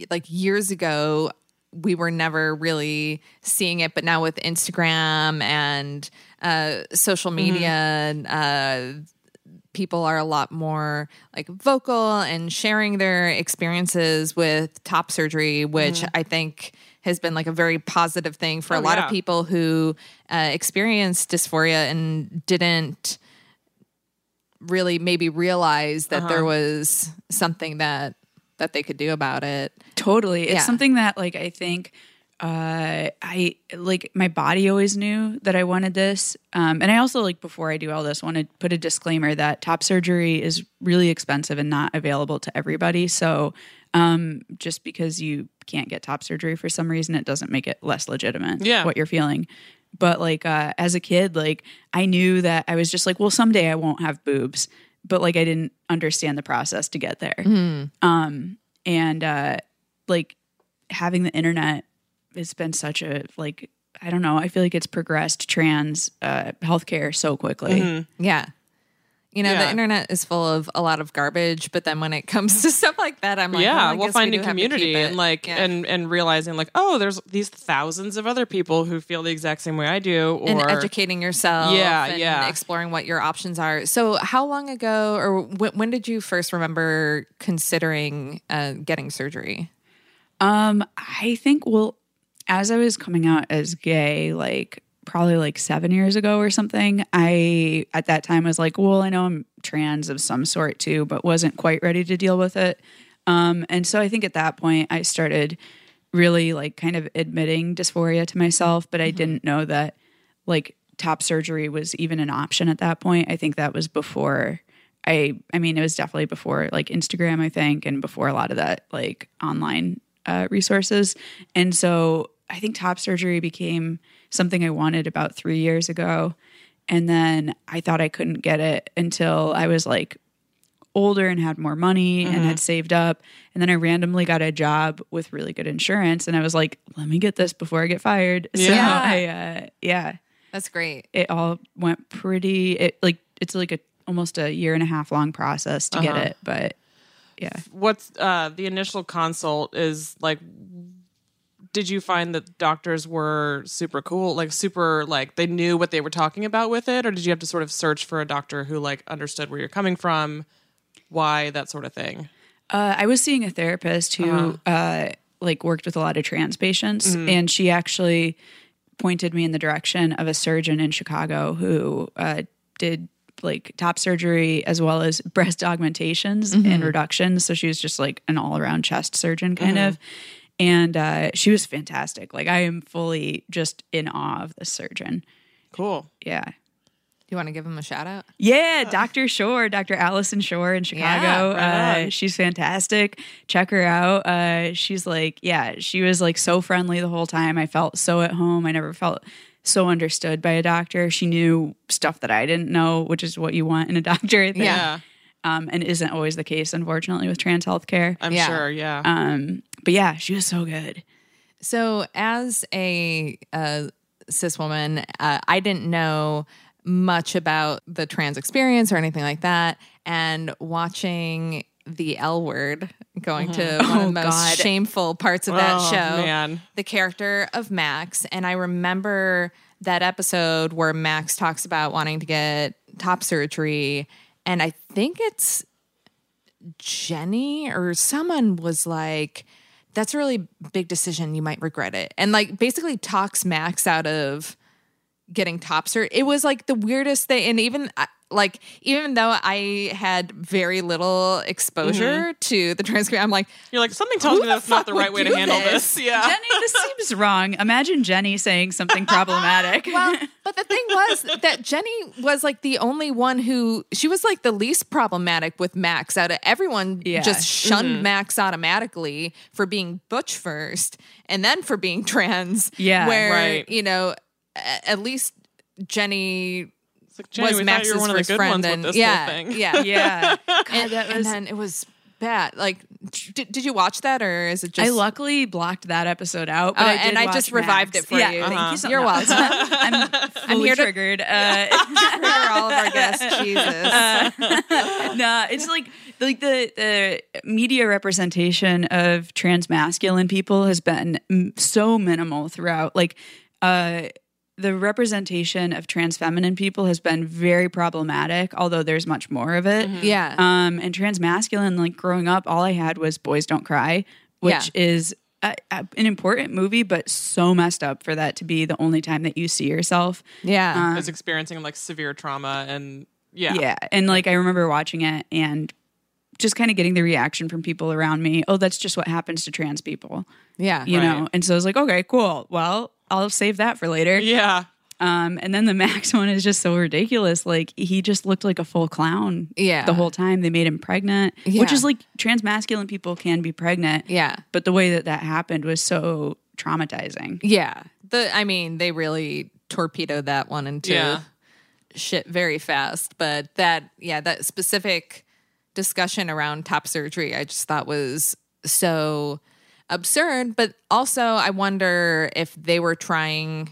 like years ago we were never really seeing it, but now with Instagram and uh social media uh people are a lot more like vocal and sharing their experiences with top surgery, which I think has been like a very positive thing for a Oh, lot yeah. of people who uh, experienced dysphoria and didn't really maybe realize that there was something that that they could do about it. Totally. It's Yeah. something that like I think uh I like my body always knew that I wanted this. Um and I also like before I do all this want to put a disclaimer that top surgery is really expensive and not available to everybody. So um just because you can't get top surgery for some reason it doesn't make it less legitimate Yeah. what you're feeling. But like uh as a kid like I knew that I was just like well someday I won't have boobs. But like I didn't understand the process to get there um and uh like having the internet has been such a like i don't know i feel like it's progressed trans uh healthcare so quickly Yeah. You know, the internet is full of a lot of garbage, but then when it comes to stuff like that, I'm like, yeah, well, I well, guess we finding do have community and like Yeah. and and realizing like, oh, there's these thousands of other people who feel the exact same way I do, or and educating yourself Yeah, and yeah. exploring what your options are. So, how long ago or wh- when did you first remember considering uh, getting surgery? Um i think well as i was coming out as gay like probably like seven years ago or something i at that time was like well i know i'm trans of some sort too but wasn't quite ready to deal with it. Um and so i think at that point i started really like kind of admitting dysphoria to myself but i didn't know that like top surgery was even an option at that point. I think that was before i i mean it was definitely before like instagram i think and before a lot of that like online uh, resources and so i think top surgery became something i wanted about three years ago and then i thought i couldn't get it until i was like older and had more money and had saved up. And then I randomly got a job with really good insurance. And I was like, let me get this before I get fired. So Yeah. I, uh, yeah, That's great. it all went pretty, it like, it's like a almost a year and a half long process to get it. But yeah. what's uh the initial consult is like did you find that doctors were super cool like super like they knew what they were talking about with it? Or did you have to sort of search for a doctor who like understood where you're coming from why that sort of thing? Uh, I was seeing a therapist who uh like worked with a lot of trans patients, and she actually pointed me in the direction of a surgeon in Chicago who uh, did like top surgery as well as breast augmentations and reductions. So she was just like an all around chest surgeon kind of. And uh, she was fantastic. Like I am fully just in awe of this surgeon. cool Yeah. Do you want to give him a shout out? Yeah, Dr. Shore, Dr. Allison Shore in Chicago. right uh, she's fantastic. Check her out. Uh, she's like, yeah, she was like so friendly the whole time. I felt so at home. I never felt so understood by a doctor. She knew stuff that I didn't know, which is what you want in a doctor, I think. yeah Um, and isn't always the case, unfortunately, with trans healthcare. i'm Yeah. sure yeah Um, but yeah, she was so good. So, as a, uh cis woman, uh, I didn't know much about the trans experience or anything like that. And watching the L word going to one of the Oh, most God. shameful parts of that Oh, show, man. the character of Max. And I remember that episode where Max talks about wanting to get top surgery. And I think it's Jenny or someone was like, that's a really big decision. You might regret it. And like basically talks Max out of getting top cert. It was like the weirdest thing. And even uh, like, even though I had very little exposure mm-hmm. to the transcript, I'm like, you're like something tells me that's not the right way to handle this? this, yeah Jenny, this seems wrong. Imagine Jenny saying something problematic. well, but the thing was that Jenny was like the only one who she was like the least problematic with Max out of everyone. Yeah. Just shunned mm-hmm. Max automatically for being butch first, and then for being trans. Yeah, where right. you know, at least Jenny It's like, Jenny, was we thought Max's you were one of the first good friend, ones and with this yeah, whole thing. yeah, Yeah. and, that and then it was bad. Like, did, did you watch that or is it just? I luckily blocked that episode out, but Oh, I did and I watch just revived Max. it for yeah, you. Thank Uh-huh. you so You're much. welcome. I'm fully here to- triggered. Uh, trigger all of our guests. Jesus. no, it's like like the the media representation of trans masculine people has been m- so minimal throughout. Like, uh, the representation of trans feminine people has been very problematic. Although there's much more of it. yeah. Um, and trans masculine, like growing up, all I had was Boys Don't Cry, which is a, a- an important movie, but so messed up for that to be the only time that you see yourself. yeah. i was experiencing like severe trauma and yeah. Yeah. And like I remember watching it and just kind of getting the reaction from people around me. Oh, that's just what happens to trans people, yeah. you know? And so I was like, okay, cool. Well, I'll save that for later. Yeah. Um, and then the Max one is just so ridiculous. Like he just looked like a full clown. Yeah. The whole time they made him pregnant, which is like trans masculine people can be pregnant. Yeah. But the way that that happened was so traumatizing. Yeah. The I mean, they really torpedoed that one into Yeah. shit very fast. But that yeah, that specific discussion around top surgery I just thought was so absurd. But also I wonder if they were trying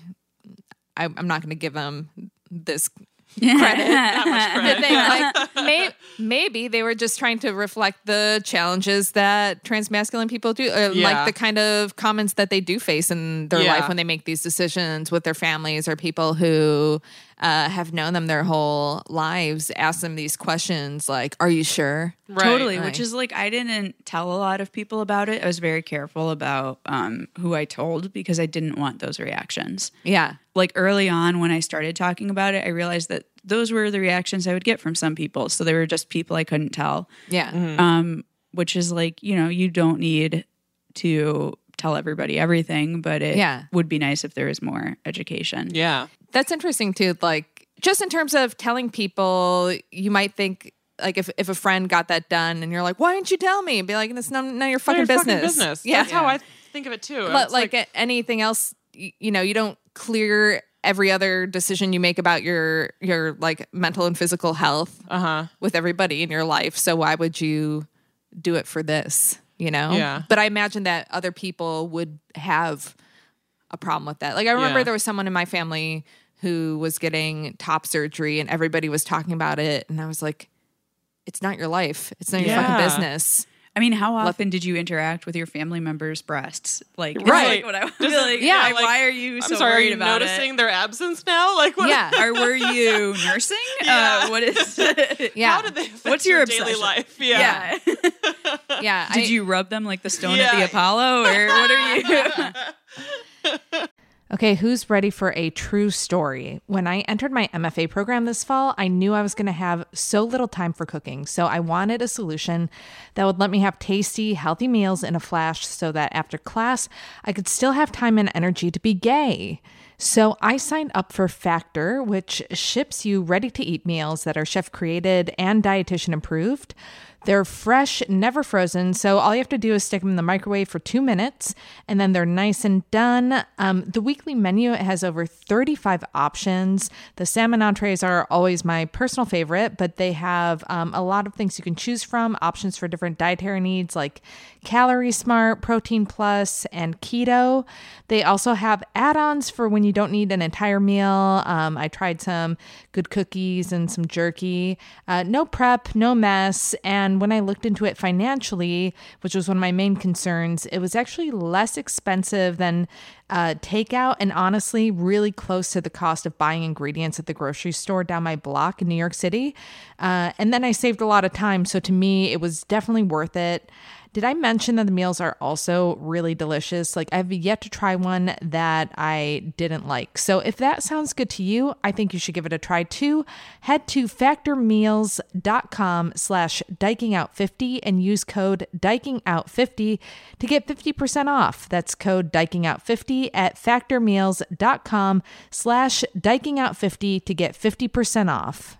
I, I'm not gonna give them this Did they, like, may, maybe they were just trying to reflect the challenges that trans masculine people do, or Yeah. like the kind of comments that they do face in their Yeah. life when they make these decisions with their families or people who uh, have known them their whole lives. Ask them these questions like, "Are you sure?" Right. Totally, Right. which is like I didn't tell a lot of people about it. I was very careful about um, who I told because I didn't want those reactions. Yeah, Like early on, when I started talking about it, I realized that those were the reactions I would get from some people. So they were just people I couldn't tell, yeah, um, which is like you know you don't need to tell everybody everything, but it Yeah. would be nice if there was more education. Yeah. That's interesting too. Like just in terms of telling people, you might think. Like if, if a friend got that done and you're like, why didn't you tell me? And be like, it's none, none of your fucking None of your business. business. Yeah, That's how I think of it too. But It's like, anything else, you know, you don't clear every other decision you make about your your like mental and physical health uh huh. with everybody in your life. So why would you do it for this? You know? Yeah. But I imagine that other people would have a problem with that. Like I remember Yeah. there was someone in my family who was getting top surgery and everybody was talking about it and I was like it's not your life. It's not your Yeah. fucking business. I mean, how often did you interact with your family members' breasts? Like, Right. like what I would be like, yeah, like, like, why are you I'm so sorry. Are worried you about noticing it? their absence now? Like what? Yeah. Or were you nursing? Uh, what is? Yeah. How did they What's your daily life? Yeah. yeah. yeah. Did I- you rub them like the stone Yeah. at the Apollo, or what are you? Okay, who's ready for a true story? When I entered my MFA program this fall, I knew I was going to have so little time for cooking. So I wanted a solution that would let me have tasty, healthy meals in a flash so that after class, I could still have time and energy to be gay. So I signed up for Factor, which ships you ready to eat meals that are chef created and dietitian approved. They're fresh, never frozen. So all you have to do is stick them in the microwave for two minutes and then they're nice and done. Um, the weekly menu has over 35 options. The salmon entrees are always my personal favorite, but they have um, a lot of things you can choose from, options for different dietary needs like Calorie Smart, Protein Plus, and Keto. They also have add ons for when you don't need an entire meal. Um, I tried some good cookies and some jerky. Uh, no prep, no mess. And when I looked into it financially, which was one of my main concerns, it was actually less expensive than uh, takeout and honestly really close to the cost of buying ingredients at the grocery store down my block in New York City. Uh, and then I saved a lot of time. So to me, it was definitely worth it. Did I mention that the meals are also really delicious? Like I've yet to try one that I didn't like. So if that sounds good to you, I think you should give it a try too. Head to factormeals.com slash dykingout50 and use code dykingout50 to get 50% off. That's code dykingout50 at factormeals.com slash dykingout50 to get 50% off.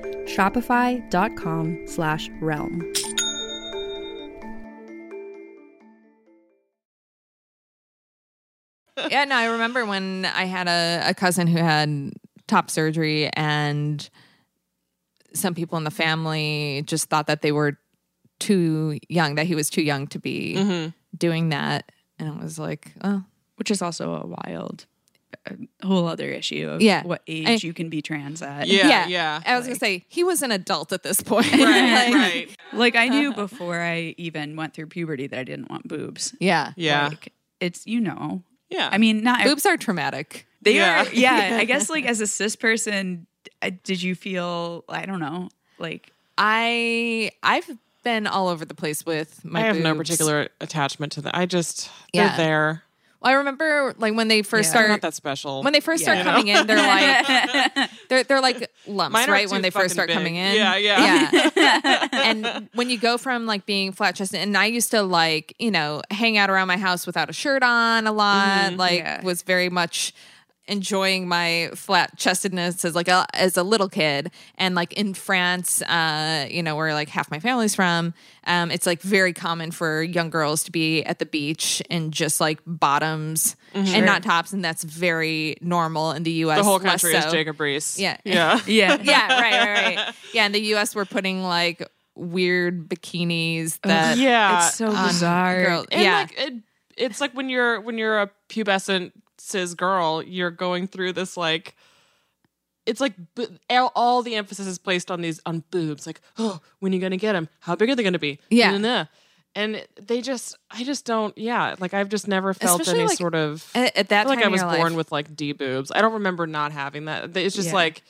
Shopify.com slash realm. yeah, no, I remember when I had a, a cousin who had top surgery, and some people in the family just thought that they were too young, that he was too young to be Mm-hmm. doing that. And it was like, oh, which is also a wild a whole other issue of Yeah. what age I- you can be trans at. Yeah, yeah. I was gonna say he was an adult at this point. Right, Like, right. Like I knew before I even went through puberty that I didn't want boobs. Yeah, Yeah. Like it's you know. Yeah. I mean, not boobs are traumatic. They Yeah. are. Yeah. I guess like as a cis person, uh, did you feel? I don't know. Like I I've been all over the place with my. I have no particular attachment to them. I just Yeah. they're there. Well, I remember like when they first Yeah. They're start not that special. when they first start coming in, they're like they're they're like lumps, Mine right? When they first start big. coming in. Yeah, yeah. Yeah. and when you go from like being flat chested and I used to like, you know, hang out around my house without a shirt on a lot, mm-hmm. like Yeah. was very much enjoying my flat chestedness as like a as a little kid and like in France uh you know where like half my family's from um it's like very common for young girls to be at the beach in just like bottoms and not tops and that's very normal in the US the whole less country is. Jacob Reese. Yeah. Yeah. yeah. yeah right right right yeah in the US we're putting like weird bikinis that yeah. It's so bizarre. girl- And yeah like it, it's like when you're when you're a pubescent cis girl, you're going through this like it's like all, the emphasis is placed on these on boobs. Like, oh, when are you gonna get them? How big are they gonna be? Yeah. Nah, nah, nah. and they just, I just don't. Yeah, like I've just never felt Especially, any like, sort of. at, at that I like I was born life, with like D boobs. I don't remember not having that. It's just Yeah. like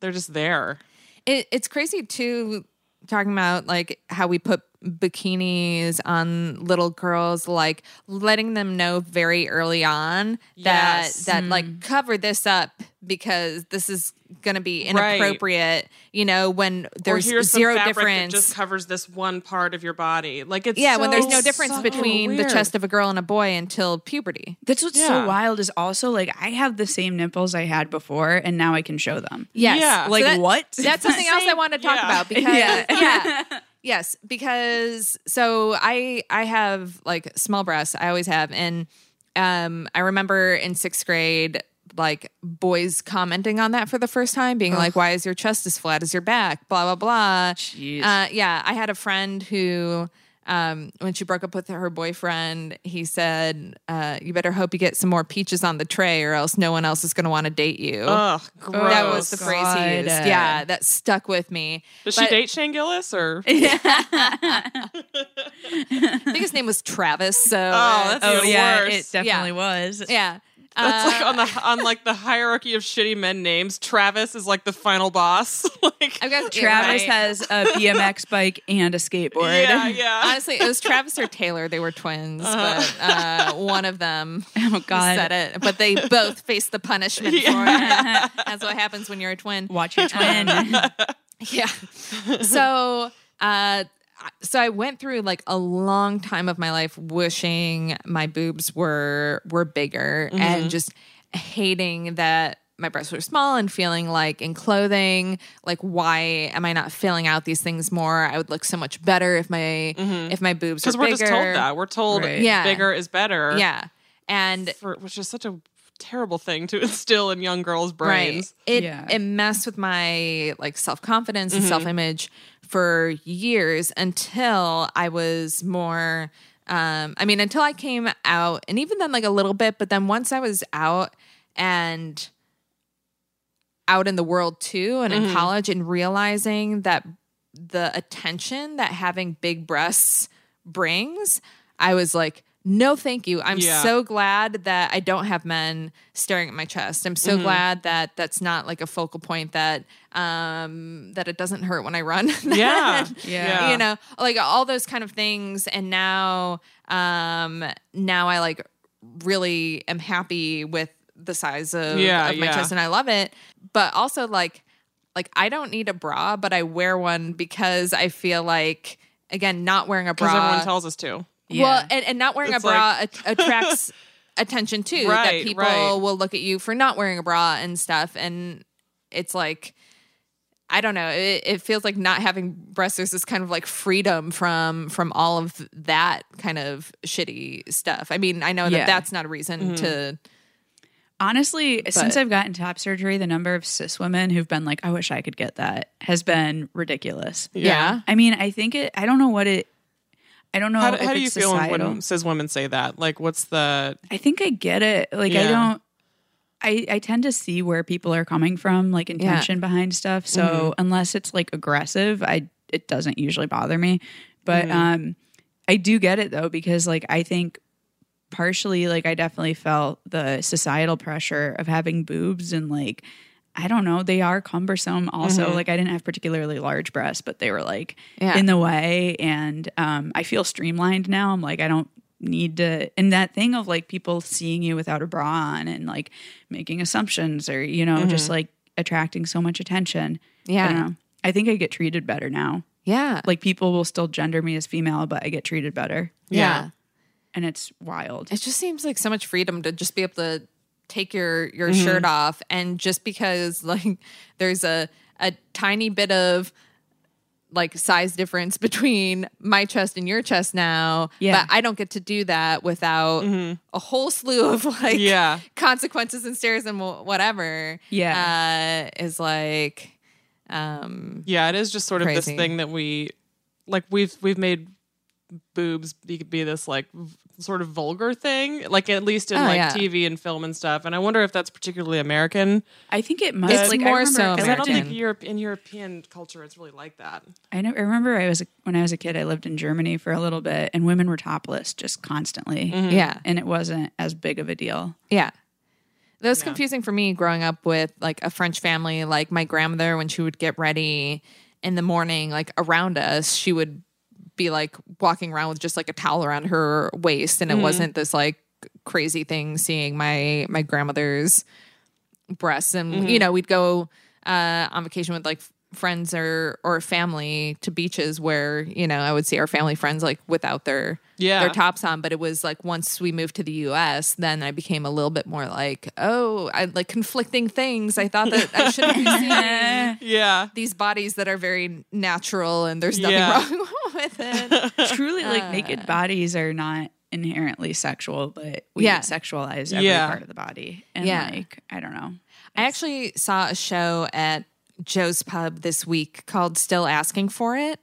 they're just there. it, it's crazy too talking about like how we put bikinis on little girls like letting them know very early on that Yes. that like mm-hmm. cover this up because this is going to be Right. inappropriate you know when there's or here's zero fabric difference That just covers this one part of your body. Like it's yeah when there's no difference subtle between and the chest of a girl and a boy until puberty That's what's Yeah. so wild is also like I have the same nipples I had before, and now I can show them. yes Yeah. So Like that- what? That's something else I want to talk Yeah. about because Yeah. yeah. Yes, because so I I have like small breasts. I always have and um I remember in 6th grade like boys commenting on that for the first time being like why is your chest as flat as your back blah blah blah. Jeez. Uh yeah, I had a friend who um, when she broke up with her boyfriend, he said, uh, "You better hope you get some more peaches on the tray, or else no one else is going to want to date you." Ugh, gross. That was the phrase he used. Yeah, that stuck with me. Does she date Shane Gillis or? I think his name was Travis. So Oh, that's oh yeah, worse. it definitely was. yeah. That's Uh, like on the on like the hierarchy of shitty men names. Travis is like the final boss. like I've got Travis right. has a BMX bike and a skateboard. yeah, yeah. Honestly, it was Travis or Taylor. They were twins, but uh, one of them Oh God. said it. But they both faced the punishment for it. That's what happens when you're a twin. Watch your twin. Yeah. So uh, so I went through like a long time of my life wishing my boobs were were bigger and mm-hmm. just hating that my breasts were small and feeling like in clothing like why am I not filling out these things more I would look so much better if my mm-hmm. if my boobs were bigger. Because were we're bigger just told that. We're told Right. Yeah. bigger is better. yeah and For, which is such a terrible thing to instill in young girls' brains. Right. It Yeah. it messed with my like self confidence and mm-hmm. self image for years until I was more. Um, I mean, until I came out, and even then, like a little bit. But then once I was out and out in the world too, and in college, and realizing that the attention that having big breasts brings, I was like, no, thank you. I'm Yeah. so glad that I don't have men staring at my chest. I'm so glad that that's not like a focal point that um that it doesn't hurt when I run. Yeah. Yeah. you know, like all those kind of things. And now, um, now I like really am happy with the size of, Yeah, of my yeah. chest, and I love it. But also, like, like I don't need a bra, but I wear one because I feel like, again, not wearing a bra. Everyone tells us to. Well, and, and not wearing It's a bra at- attracts attention too. Right, that people right. will look at you for not wearing a bra and stuff. And it's like, I don't know. It, it feels like not having breasts. There's this kind of like freedom from from all of that kind of shitty stuff. I mean, I know that Yeah. that's not a reason mm-hmm. to. Honestly, since I've gotten top surgery, the number of cis women who've been like, I wish I could get that has been ridiculous. Yeah. I mean, I think it, I don't know what it, I don't know How, how do you feel societal. when cis women say that? Like, what's the. I think I get it. Like, I don't, I, I tend to see where people are coming from, like intention behind stuff. So Mm-hmm. unless it's like aggressive, I, it doesn't usually bother me. But, Mm-hmm. um, I do get it though, because like, I think partially like I definitely felt the societal pressure of having boobs and like I don't know, they are cumbersome also. Like I didn't have particularly large breasts, but they were like Yeah. in the way and um I feel streamlined now. I'm like I don't need to and that thing of like people seeing you without a bra on and like making assumptions or you know just like attracting so much attention. I Yeah. don't know. I think I get treated better now. Yeah. Like people will still gender me as female, but I get treated better. yeah. And it's wild. It just seems like so much freedom to just be able to take your your shirt off and just because like there's a a tiny bit of like size difference between my chest and your chest now Yeah. but I don't get to do that without a whole slew of like Yeah. consequences and stares and whatever Yeah. uh is like um Yeah, it is just sort of this thing that we. Like, we've we've made boobs be, be this, like, sort of vulgar thing. Like, at least in, Oh, like, yeah. TV and film and stuff. And I wonder if that's particularly American. I think it must. It's like, I more remember- so 'Cause I don't think Europe, in European culture, it's really like that. I, know, I remember I was a, when I was a kid. I lived in Germany for a little bit, and women were topless just constantly. Mm-hmm. yeah and it wasn't as big of a deal. Yeah. That was confusing for me growing up with like a French family. Like my grandmother, when she would get ready in the morning, like around us, she would be like walking around with just like a towel around her waist, and it wasn't this like crazy thing seeing my my grandmother's breasts. And you know, we'd go uh, on vacation with like friends or or family to beaches where you know I would see our family friends like without their Yeah. their tops on. But it was like once we moved to the U.S., then I became a little bit more like, oh, I like conflicting things. I thought that I shouldn't be seeing Yeah. these bodies that are very natural and there's nothing Yeah. wrong with it. Truly, like uh, naked bodies are not inherently sexual, but we Yeah. sexualize every Yeah. part of the body. And Yeah. like, I don't know. I actually saw a show at Joe's Pub this week called Still Asking for It.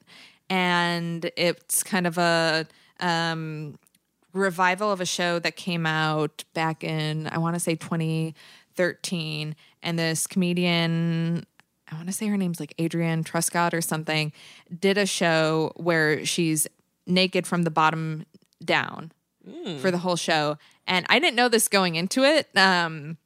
And it's kind of a um, revival of a show that came out back in, I want to say 2013. And this comedian, I want to say her name's like Adrienne Truscott or something, did a show where she's naked from the bottom down for the whole show. And I didn't know this going into it. Um,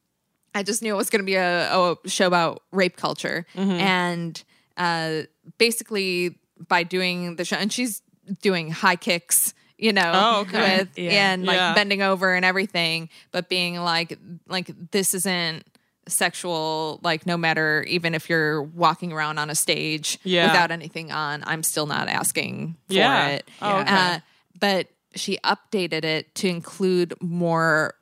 I just knew it was going to be a, a show about rape culture. And uh, basically, by doing the show, and she's doing high kicks, you know, Oh, okay. with Yeah. and like Yeah. bending over and everything, but being like, like this isn't sexual like no matter even if you're walking around on a stage Yeah. without anything on i'm still not asking for Yeah. it Oh, okay. uh, but she updated it to include more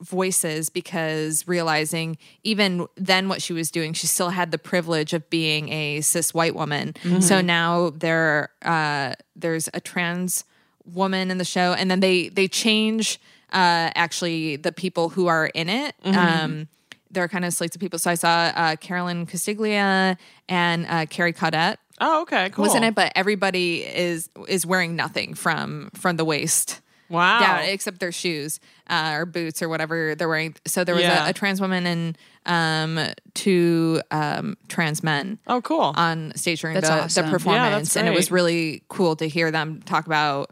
voices because realizing even then what she was doing she still had the privilege of being a cis white woman. So now there uh there's a trans woman in the show and then they they change uh actually the people who are in it. Um there are kind of slates of people. So i saw uh carolyn castiglia and uh carrie caudette Oh, okay, cool. was in it but everybody is is wearing nothing from from the waist Wow. down except their shoes uh, or boots or whatever they're wearing. So there was Yeah. a, a trans woman and um, two um, trans men Oh, cool. on stage during That's the, awesome. the Yeah, performance, that's and it was great. really cool to hear them talk about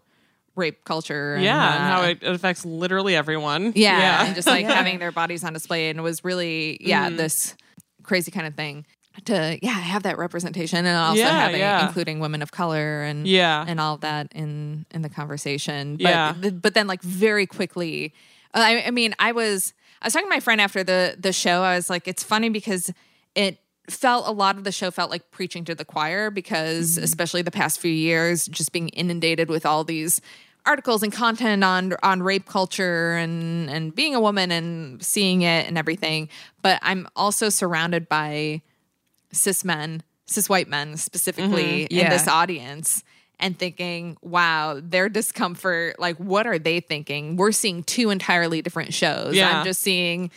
rape culture. And, yeah, and how uh, it, it affects literally everyone. yeah, and just like having their bodies on display, and it was really yeah Mm-hmm. this crazy kind of thing to yeah have that representation and also Yeah, having yeah. including women of color and Yeah. and all that in in the conversation but Yeah. but then like very quickly uh, I, I mean I was I was talking to my friend after the the show I was like it's funny because it felt a lot of the show felt like preaching to the choir because Mm-hmm. especially the past few years just being inundated with all these articles and content on on rape culture and and being a woman and seeing it and everything but i'm also surrounded by cis men cis white men specifically mm-hmm. in Yeah. this audience and thinking wow their discomfort like what are they thinking we're seeing two entirely different shows Yeah. i'm just seeing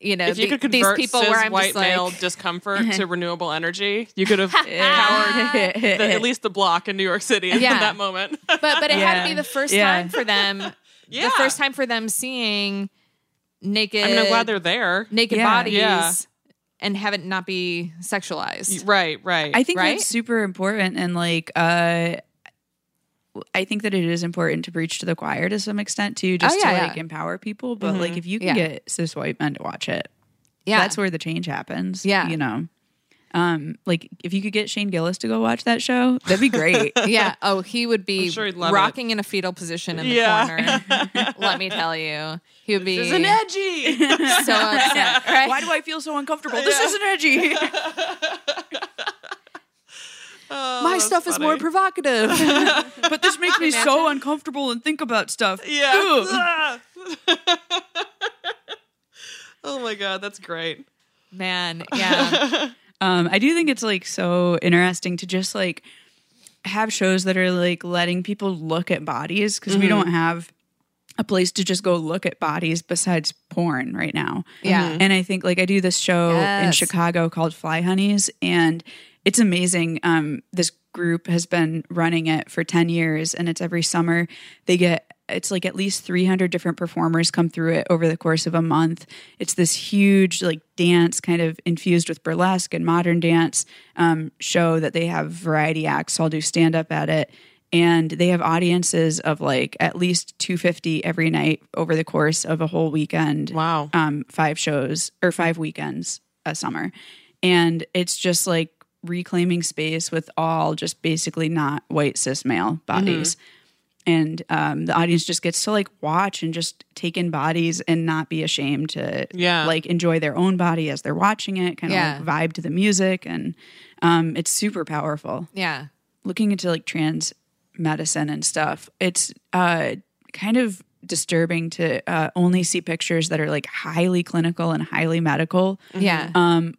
you know If you the- could these convert people cis where i'm white just like male discomfort to renewable energy, you could have powered the, at least the block in New York City in Yeah. that moment. but but it had to be the first Yeah. time for them Yeah. the first time for them seeing naked I mean, I'm glad they're there. naked Yeah. bodies Yeah. And have it not be sexualized Right, right. I think Right? that's super important and like uh I think that it is important to preach to the choir to some extent too, just Oh, yeah, to yeah. like empower people. But like if you can Yeah. get cis white men to watch it, yeah that's where the change happens. Yeah. You know. Um, like if you could get Shane Gillis to go watch that show, that'd be great. yeah. Oh, he would be sure he'd it. rocking in a fetal position in the Yeah. corner. Let me tell you, he would be This isn't edgy. so upset. Right? Why do I feel so uncomfortable? This isn't edgy. Oh, My that's stuff is more provocative. but this makes me so uncomfortable and think about stuff. Yeah. oh my god, that's great. Man, yeah. Um, I do think it's like so interesting to just like have shows that are like letting people look at bodies because we don't have a place to just go look at bodies besides porn right now. Yeah. And I think like I do this show in Chicago called Fly Honeys and it's amazing. Um, this group has been running it for 10 years and it's every summer. They get it's like at least 300 different performers come through it over the course of a month. It's this huge like dance kind of infused with burlesque and modern dance um, show that they have variety acts. So I'll do stand up at it. And they have audiences of like at least 250 every night over the course of a whole weekend Wow. um, five shows or five weekends a summer. And it's just like reclaiming space with all just basically not white cis male bodies. And um, the audience just gets to like watch and just take in bodies and not be ashamed to Yeah. like enjoy their own body as they're watching it, kind of Yeah. like vibe to the music. And um, it's super powerful Yeah. looking into like trans medicine and stuff, it's uh, kind of disturbing to uh, only see pictures that are like highly clinical and highly medical Yeah. um,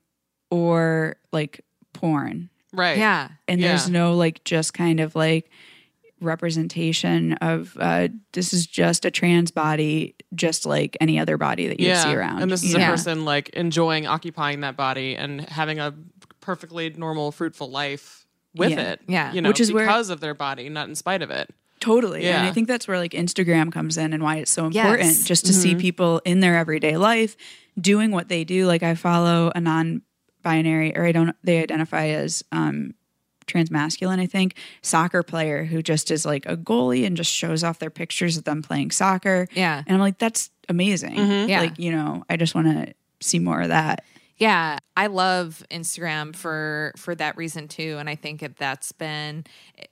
or like porn. Right. yeah. And there's no like just kind of like representation of uh, this is just a trans body, just like any other body that you Yeah. see around. And this is you a person like enjoying occupying that body and having a perfectly normal, fruitful life with Yeah. it. Yeah. You know, Which is where- because of their body, not in spite of it. Totally. And Yeah. I think that's where like Instagram comes in and why it's so Yes. important just to see people in their everyday life doing what they do. Like I follow a non binary or I don't they identify as um transmasculine, I think, soccer player who just is like a goalie and just shows off their pictures of them playing soccer. Yeah. And I'm like, that's amazing. Yeah. Like, you know, I just want to see more of that. Yeah, I love Instagram for for that reason too, and I think that that's been.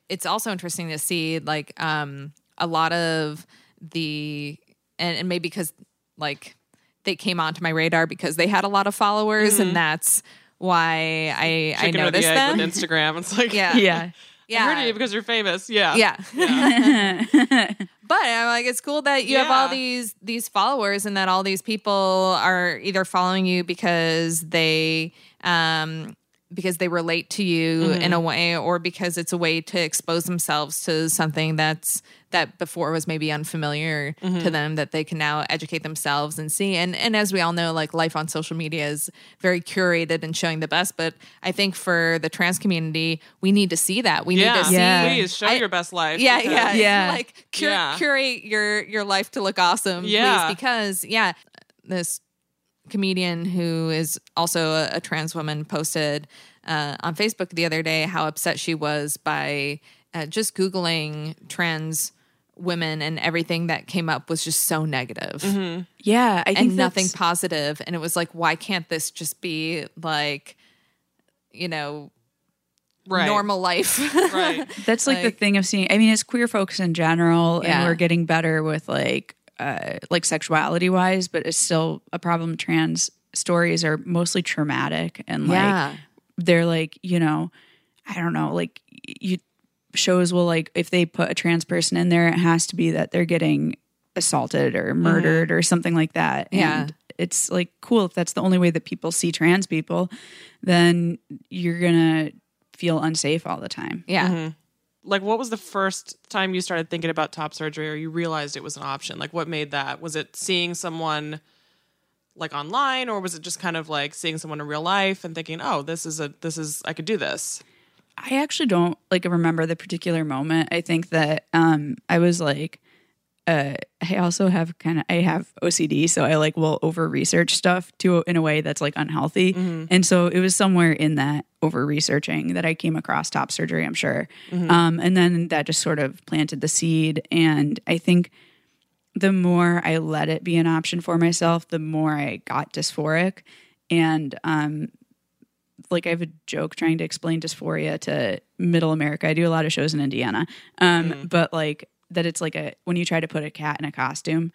It's also interesting to see like um a lot of the and, and maybe because like they came onto my radar because they had a lot of followers, and that's why I I Chicken or the noticed egg them. with Instagram. It's like, Yeah, Yeah. yeah. I heard of you because you're famous. Yeah. Yeah. but I'm like, it's cool that you have all these these followers and that all these people are either following you because they um because they relate to you Mm-hmm. in a way or because it's a way to expose themselves to something that's that before was maybe unfamiliar Mm-hmm. to them that they can now educate themselves and see and and as we all know like life on social media is very curated and showing the best but i think for the trans community we need to see that we Yeah. need to see Yeah. Please show I- your best life. yeah, because- yeah, Yeah. Like cur- Yeah. curate your your life to look awesome, Yeah. please, because yeah, this comedian who is also a, a trans woman posted uh, on Facebook the other day how upset she was by uh, just googling trans women and everything that came up was just so negative Yeah. I think and nothing positive. And it was like, why can't this just be like, you know, Right. normal life? Right. That's like, the thing of seeing. I mean, it's queer folks in general, Yeah. and we're getting better with like, uh, like sexuality wise, but it's still a problem. Trans stories are mostly traumatic, and like Yeah. they're like, you know, I don't know, like you shows will like if they put a trans person in there, it has to be that they're getting assaulted or mm-hmm. murdered or something like that. Yeah. And it's like cool if that's the only way that people see trans people, then you're gonna feel unsafe all the time. yeah. Mm-hmm. like what was the first time you started thinking about top surgery or you realized it was an option like what made that was it seeing someone like online or was it just kind of like seeing someone in real life and thinking oh this is a this is i could do this I actually don't like remember the particular moment. I think that um I was like uh I also have kind of I have OCD so I like will over research stuff to in a way that's like unhealthy. And so it was somewhere in that over researching that I came across top surgery, I'm sure. Um and then that just sort of planted the seed and I think the more I let it be an option for myself, the more I got dysphoric and um like I have a joke trying to explain dysphoria to middle America. I do a lot of shows in Indiana. Um, but like that it's like a when you try to put a cat in a costume,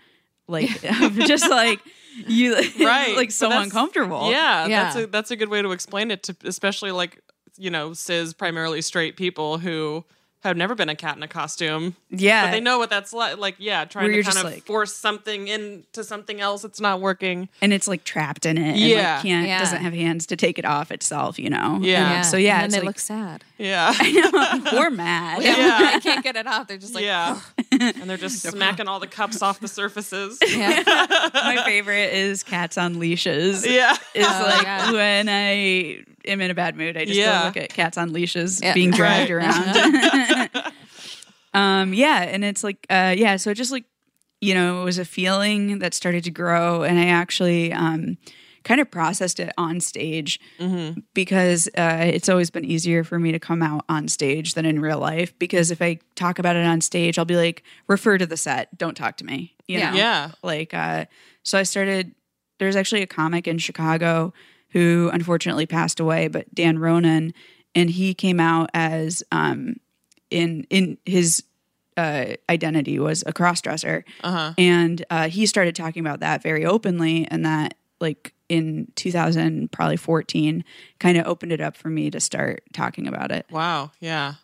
like just like you right like so uncomfortable. yeah, that's Yeah. a that's a good way to explain it to especially like you know cis primarily straight people who have never been a cat in a costume Yeah. but they know what that's like like yeah trying Where to kind of like- force something into something else that's not working and it's like trapped in it. And Yeah. like can't Yeah. doesn't have hands to take it off itself, you know? Yeah. And so yeah, and it's then they like, look sad. Yeah we're mad. Yeah. they can't get it off. They're just like, yeah and they're just smacking all the cups off the surfaces yeah. My favorite is cats on leashes. yeah Is Oh, like yeah. when I am in a bad mood, I just Yeah. look at cats on leashes Yeah. being dragged Right. around. um, yeah, and it's like, uh, yeah, so it just like, you know, it was a feeling that started to grow, and I actually um, kind of processed it on stage because uh, it's always been easier for me to come out on stage than in real life. Because if I talk about it on stage, I'll be like, refer to the set, don't talk to me. You Yeah. know? Yeah. Like, uh, so I started. There's actually a comic in Chicago who unfortunately passed away, but Dan Ronan, and he came out as um, in in his uh, identity was a crossdresser, Uh-huh. and uh, he started talking about that very openly, and that like in 2000 probably 14 kind of opened it up for me to start talking about it. wow yeah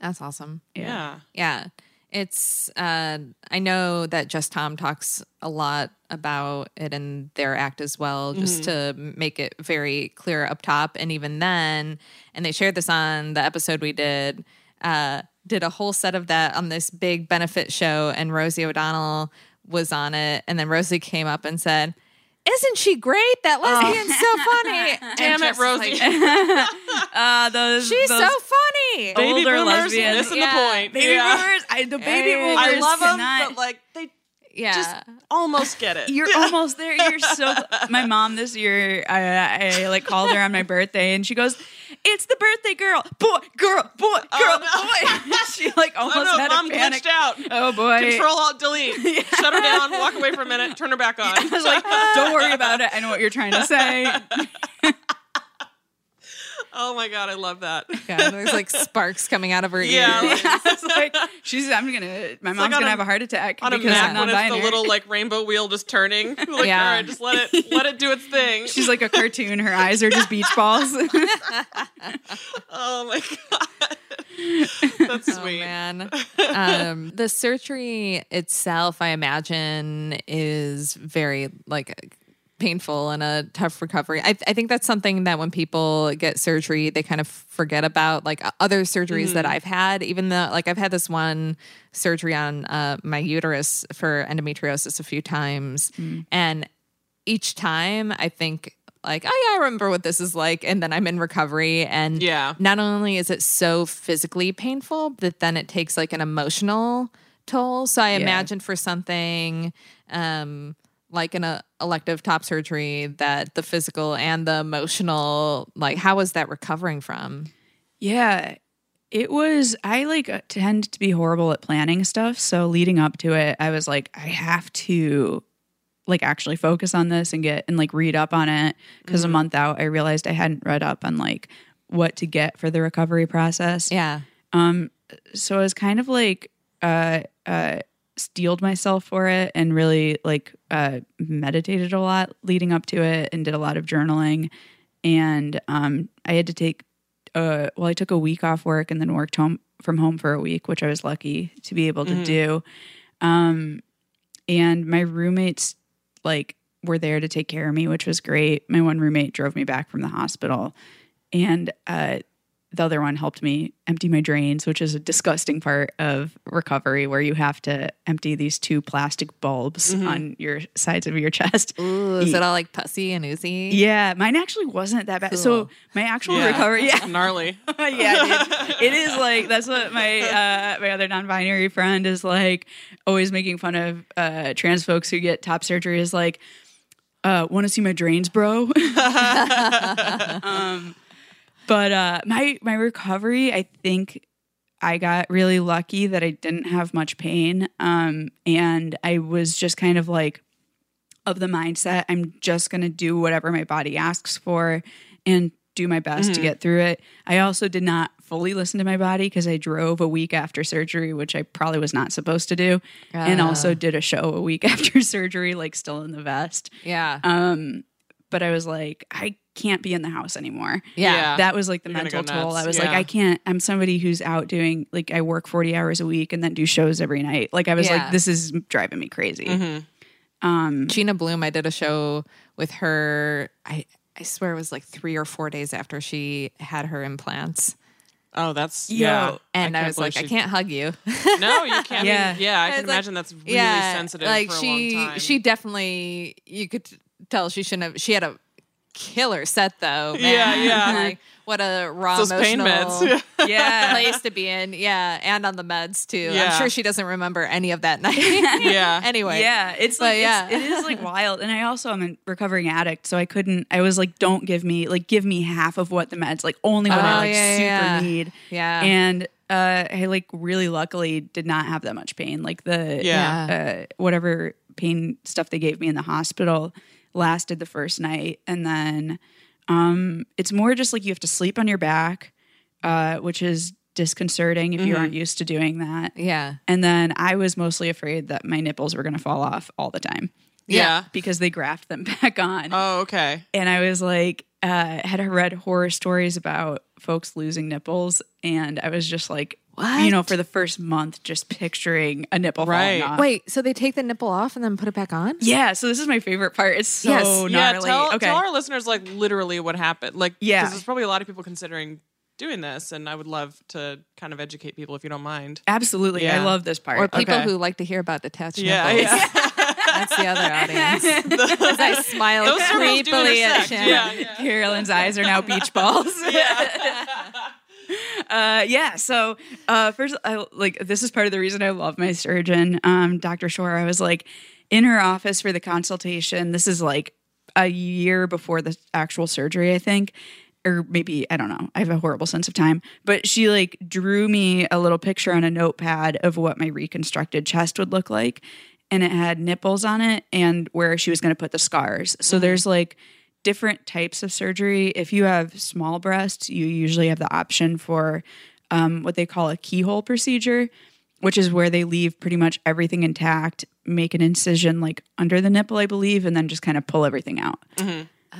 That's awesome. yeah Yeah. It's uh I know that Just Tom talks a lot about it in their act as well, just to make it very clear up top. And even then, and they shared this on the episode we did, uh, did a whole set of that on this big benefit show, and Rosie O'Donnell was on it. And then Rosie came up and said, Isn't she great? That lesbian's so funny. Damn it, just like, Rosie. Uh, those She's those so funny. Baby older boomers lesbians. missing Yeah. the point. baby yeah. boomers, I, the baby Hey. boomers. I love them, but like they Yeah. just almost get it. You're almost there. You're so. My mom this year, I, I like called her on my birthday, and she goes, "It's the birthday girl, boy, girl, boy, oh, girl, boy." she like oh, almost oh no, had mom a panic. glitched out. Oh boy! Control Alt Delete. Shut her down. Walk away for a minute. Turn her back on. I was like, "Don't worry about it. I know what you're trying to say." Oh my god, I love that. God, there's like sparks coming out of her Yeah, ears. like- it's like she's. I'm gonna. My mom's like gonna a- have a heart attack on a because I'm when it's the little like rainbow wheel just turning. Like, Yeah. all right, just let it let it do its thing. She's like a cartoon. Her eyes are just beach balls. oh my god, that's Oh sweet. man. Um, the surgery itself, I imagine, is very like painful and a tough recovery. I, I think that's something that when people get surgery, they kind of forget about like other surgeries that I've had. Even though like I've had this one surgery on uh, my uterus for endometriosis a few times, and each time I think like, oh yeah, I remember what this is like, and then I'm in recovery, and Yeah. not only is it so physically painful, but then it takes like an emotional toll. So I imagine for something um, like in an uh, elective top surgery, that the physical and the emotional, like, how was that recovering from? Yeah. It was I like uh, tend to be horrible at planning stuff, so leading up to it, I was like I have to like actually focus on this and get and like read up on it because a month out I realized I hadn't read up on like what to get for the recovery process. Yeah. Um, so I was kind of like uh uh steeled myself for it and really like uh meditated a lot leading up to it and did a lot of journaling. And um I had to take uh well I took a week off work and then worked home from home for a week which I was lucky to be able to do. Um and my roommates like were there to take care of me which was great. My one roommate drove me back from the hospital. And uh the other one helped me empty my drains, which is a disgusting part of recovery where you have to empty these two plastic bulbs on your sides of your chest. Ooh, is it all like pussy and oozy? Yeah, mine actually wasn't that bad. So my actual Yeah. recovery, yeah, gnarly. yeah, dude. it is like that's what my uh, my other non-binary friend is like always making fun of uh, trans folks who get top surgery is like, uh, want to see my drains, bro? um, but uh, my my recovery, I think I got really lucky that I didn't have much pain, um, and I was just kind of like of the mindset I'm just going to do whatever my body asks for and do my best to get through it. I also did not fully listen to my body because I drove a week after surgery, which I probably was not supposed to do, and also did a show a week after surgery, like still in the vest. Yeah. Um, but I was like, I can't be in the house anymore. Yeah. Yeah. That was like the You're mental go toll. I was like, I can't. I'm somebody who's out doing like I work 40 hours a week and then do shows every night. Like I was Yeah. like, this is driving me crazy. Mm-hmm. Um, Gina Bloom, I did a show with her. I I swear it was like three or four days after she had her implants, Oh, that's Yo. yeah. and I, can't was like, believe I can't hug you. No, you can't. Yeah. yeah, yeah. I It's can like- imagine that's really sensitive Like for a she, long time. she definitely, you could tell she shouldn't have. She had a killer set though. Yeah, man. yeah. like what a raw Those pain emotional meds. yeah. place to be in. Yeah, and on the meds too. Yeah. I'm sure she doesn't remember any of that night. Yeah. anyway. Yeah, it's like yeah. it's, it is like wild, and I also am a recovering addict, so I couldn't. I was like, don't give me like give me half of what the meds, like only what Oh, I like yeah, super yeah. need. Yeah. and uh, I like really luckily did not have that much pain. Like the Yeah. uh, whatever pain stuff they gave me in the hospital lasted the first night, and then um, it's more just like you have to sleep on your back, uh, which is disconcerting if you aren't used to doing that. Yeah. And then I was mostly afraid that my nipples were going to fall off all the time yeah. because they graft them back on. Oh, okay. and I was like, uh, had read horror stories about folks losing nipples, and I was just like, you know, for the first month, just picturing a nipple Right. falling off. Wait, so they take the nipple off and then put it back on? Yeah, so this is my favorite part. It's so Yes. Yeah, tell, okay. tell our listeners like literally what happened. Like, Yeah. because there's probably a lot of people considering doing this, and I would love to kind of educate people if you don't mind. Absolutely. Yeah. I love this part. Or people Okay. who like to hear about detached Yeah, nipples. yeah. That's the other audience. As I smile Those creepily at. Shannon. Yeah, yeah. Carolyn's eyes are now beach balls. Uh, yeah. So uh, first, I, like this is part of the reason I love my surgeon, um, Dr. Shore. I was like in her office for the consultation. This is like a year before the actual surgery, I think. Or maybe I don't know. I have a horrible sense of time, but she like drew me a little picture on a notepad of what my reconstructed chest would look like, and it had nipples on it and where she was going to put the scars. So there's like different types of surgery. If you have small breasts, you usually have the option for um, what they call a keyhole procedure, which is where they leave pretty much everything intact, make an incision like under the nipple, I believe, and then just kind of pull everything out.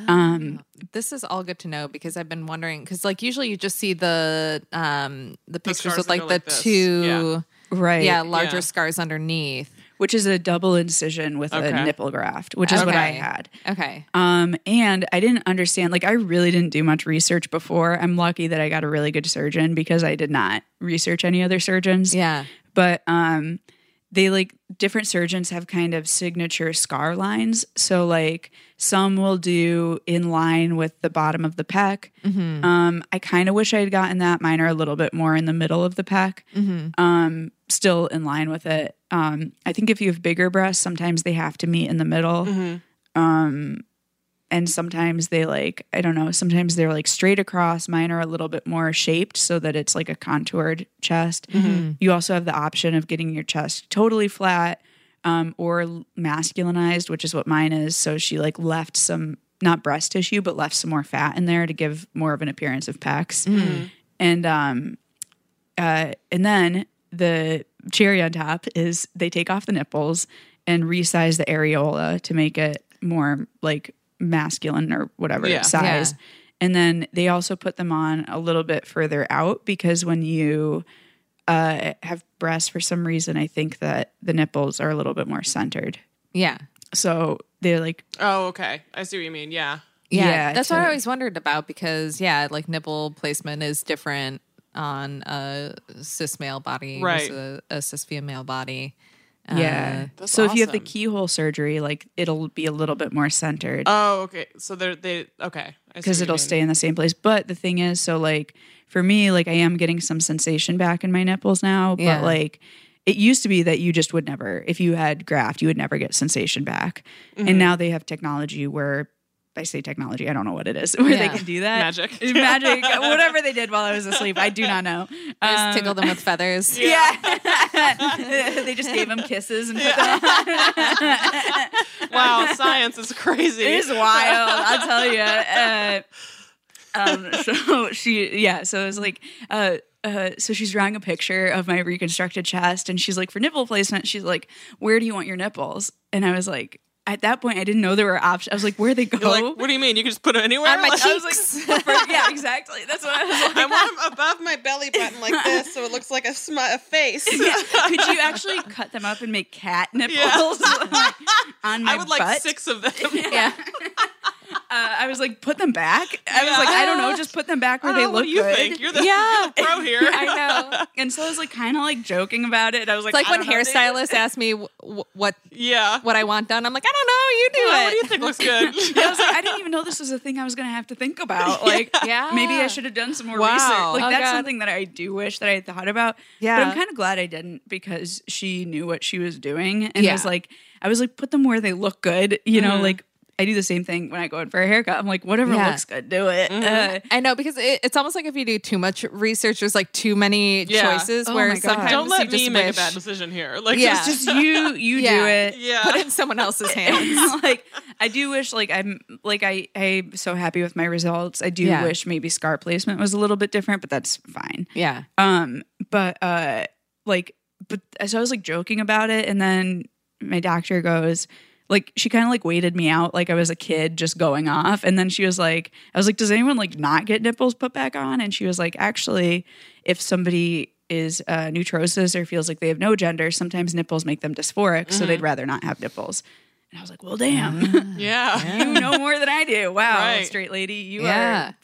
Um, This is all good to know because I've been wondering because like usually you just see the um the pictures scars with like the like this. two right. yeah larger Yeah. scars underneath. Which is a double incision with Okay. a nipple graft, which is what I had. Okay. Um, and I didn't understand, like, I really didn't do much research before. I'm lucky that I got a really good surgeon because I did not research any other surgeons. Yeah. But um, they like different surgeons have kind of signature scar lines. So, like, some will do in line with the bottom of the pec. Um, I kind of wish I had gotten that. Mine are a little bit more in the middle of the pec. Um, still in line with it. Um, I think if you have bigger breasts, sometimes they have to meet in the middle and sometimes they like i don't know sometimes they're like straight across. Mine are a little bit more shaped so that it's like a contoured chest. You also have the option of getting your chest totally flat um, or masculinized which is what mine is. So she like left some not breast tissue but left some more fat in there to give more of an appearance of pecs. And um uh and then the cherry on top is they take off the nipples and resize the areola to make it more like masculine or whatever Yeah. size. Yeah. And then they also put them on a little bit further out because when you uh, have breasts, for some reason, I think that the nipples are a little bit more centered. Yeah. So they're like, Oh, okay. I see what you mean. Yeah. Yeah, Yeah, that's what I always wondered about because yeah, like nipple placement is different on a cis male body Right. versus a, a cis female body. Yeah. Uh, That's so if you have the keyhole surgery, like it'll be a little bit more centered. Oh, okay. So they're they okay. Because it'll stay in the same place. But the thing is, so like for me, like I am getting some sensation back in my nipples now. But Yeah. like it used to be that you just would never, if you had graft, you would never get sensation back. Mm-hmm. And now they have technology where I say technology, I don't know what it is, where they can do that. Magic. Magic, whatever they did while I was asleep, I do not know. just Um, tickle them with feathers. yeah. they just gave them kisses and put them Wow, science is crazy. It is wild. I'll tell you. Uh, um, so she, yeah. So it was like, uh, uh, so she's drawing a picture of my reconstructed chest, and she's like, for nipple placement, she's like, where do you want your nipples? And I was like, at that point, I didn't know there were options. I was like, where they go? You're like, what do you mean? You can just put it anywhere? On my Like, I was like, yeah, exactly. That's what I was like. I want them above my belly button like this, so it looks like a, sm- a face. Could you actually cut them up and make cat nipples like, on my I would like butt? six of them. Yeah. Uh, I was like, put them back. I was like, I don't know, just put them back where I they don't know, look what you good. think? You're the, Yeah. you're the pro here. I know. And so I was like, kind of like joking about it. I was like, It's like I when don't know, dude. hairstylists ask me wh- wh- what yeah. what I want done. I'm like, I don't know. You do Well, it. what do you think looks good? I was like, I didn't even know this was a thing I was going to have to think about. Like, Yeah. maybe I should have done some more Wow. research. Like, Oh, that's God. something that I do wish that I had thought about. Yeah. But I'm kind of glad I didn't because she knew what she was doing. And Yeah. I was like, I was like, put them where they look good. You know, like, I do the same thing when I go in for a haircut. I'm like, whatever Yeah. looks good, do it. Uh, I know because it, it's almost like if you do too much research, there's like too many Yeah. choices. Oh where my God. sometimes Don't you let just me make wish- a bad decision here. Like, Yeah. just, just you, you do it. yeah. Put it in someone else's hands. like I do wish like I'm like I I'm so happy with my results. I do Yeah. wish maybe scar placement was a little bit different, but that's fine. yeah. Um but uh like but so I was like joking about it and then my doctor goes like she kind of like waited me out like I was a kid just going off and then she was like I was like does anyone like not get nipples put back on and she was like actually if somebody is uh, neutrois or feels like they have no gender sometimes nipples make them dysphoric so they'd rather not have nipples and I was like well damn yeah. you know more than I do. Wow, Right. straight lady, you Yeah. are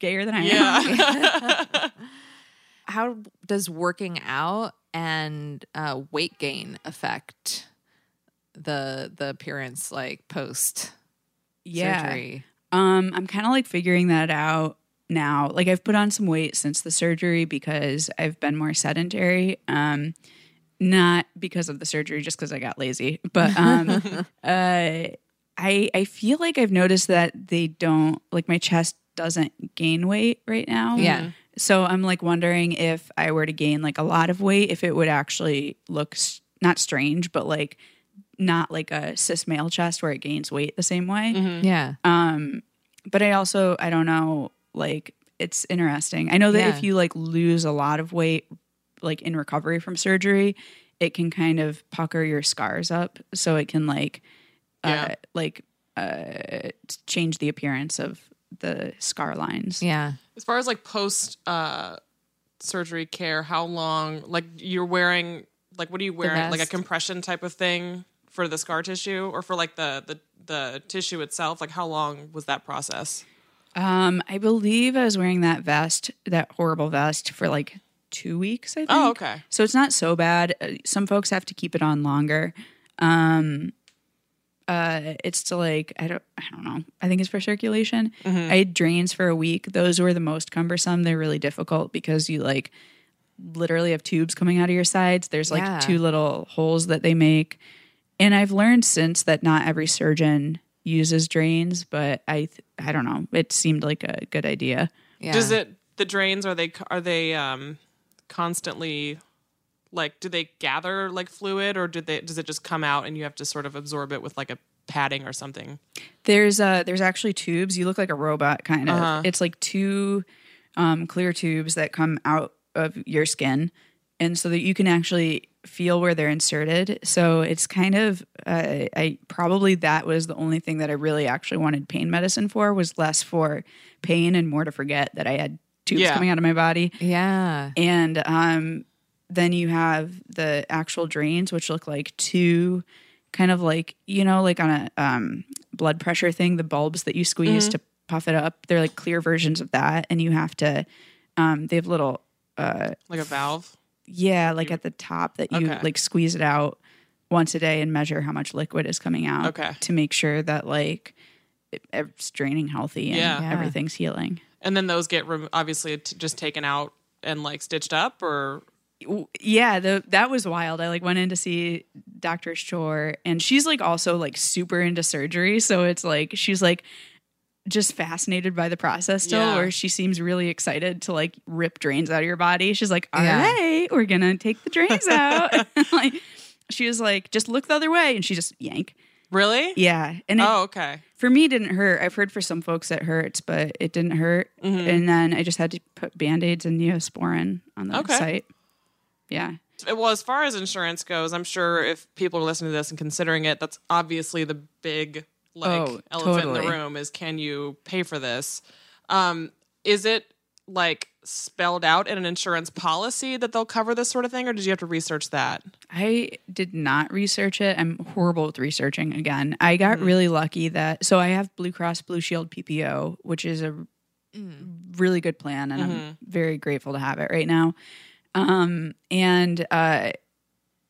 gayer than I am. How does working out and uh, weight gain affect the the appearance like post Yeah. surgery? Um, I'm kind of like figuring that out now. Like I've put on some weight since the surgery because I've been more sedentary. Um, not because of the surgery, just because I got lazy. But um, uh, I I feel like I've noticed that they don't like my chest doesn't gain weight right now. Yeah. So I'm like wondering if I were to gain like a lot of weight, if it would actually look s- not strange, but like not like a cis male chest where it gains weight the same way. Yeah. Um, but I also I don't know like it's interesting. I know that Yeah. if you like lose a lot of weight like in recovery from surgery, it can kind of pucker your scars up so it can like uh Yeah. like uh change the appearance of the scar lines. Yeah. As far as like post uh, surgery care, how long? Like you're wearing like what are you wearing? Like a compression type of thing for the scar tissue, or for like the the the tissue itself? Like how long was that process? Um I believe I was wearing that vest, that horrible vest for like 2 weeks I think. Oh, okay. So it's not so bad. Uh, Some folks have to keep it on longer. Um, uh, it's to like I don't I don't know. I think it's for circulation. Mm-hmm. I had drains for a week. Those were the most cumbersome. They're really difficult because you like literally have tubes coming out of your sides. There's like Yeah. two little holes that they make. And I've learned since that not every surgeon uses drains, but I I don't know. It seemed like a good idea. Yeah. Does it the drains are they are they um constantly like do they gather like fluid or did they does it just come out and you have to sort of absorb it with like a padding or something? There's uh there's actually tubes. You look like a robot kind of. Uh-huh. It's like two um clear tubes that come out of your skin and so that you can actually feel where they're inserted. So it's kind of uh, I probably that was the only thing that I really actually wanted pain medicine for was less for pain and more to forget that I had tubes Yeah. coming out of my body. Yeah. And um, then you have the actual drains, which look like two kind of like, you know, like on a um, blood pressure thing, the bulbs that you squeeze to puff it up. They're like clear versions of that. And you have to, um, they have little, Like a valve? Yeah, like at the top that you Okay. like squeeze it out once a day and measure how much liquid is coming out Okay. to make sure that like it, it's draining healthy and Yeah. Yeah. everything's healing. And then those get rem- obviously t- just taken out and like stitched up or yeah the, that was wild i like went in to see dr shore and she's like also like super into surgery so it's like she's like just fascinated by the process still Yeah. where she seems really excited to like rip drains out of your body she's like all Yeah. right we're gonna take the drains out like she was like just look the other way and she just yank really? yeah and it, Oh, okay. for me it didn't hurt i've heard for some folks it hurts but it didn't hurt Mm-hmm. and then i just had to put band-aids and neosporin on the Okay. site yeah Well, as far as insurance goes, I'm sure if people are listening to this and considering it, that's obviously the big like Oh, elephant in the room is can you pay for this? Um, is it like spelled out in an insurance policy that they'll cover this sort of thing, or did you have to research that? I did not research it. I'm horrible with researching again. I got really lucky that so I have Blue Cross Blue Shield PPO, which is a really good plan and I'm very grateful to have it right now. Um and uh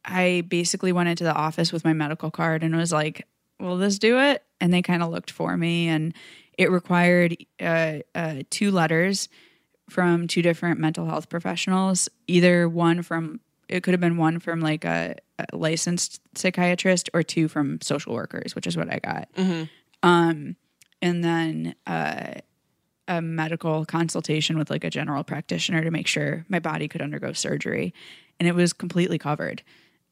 I basically went into the office with my medical card and was like, "Will this do it?" And they kind of looked for me and it required uh, uh, two letters from two different mental health professionals, either one from it could have been one from like a, a licensed psychiatrist or two from social workers, which is what I got. Um, and then uh, a medical consultation with like a general practitioner to make sure my body could undergo surgery, and it was completely covered,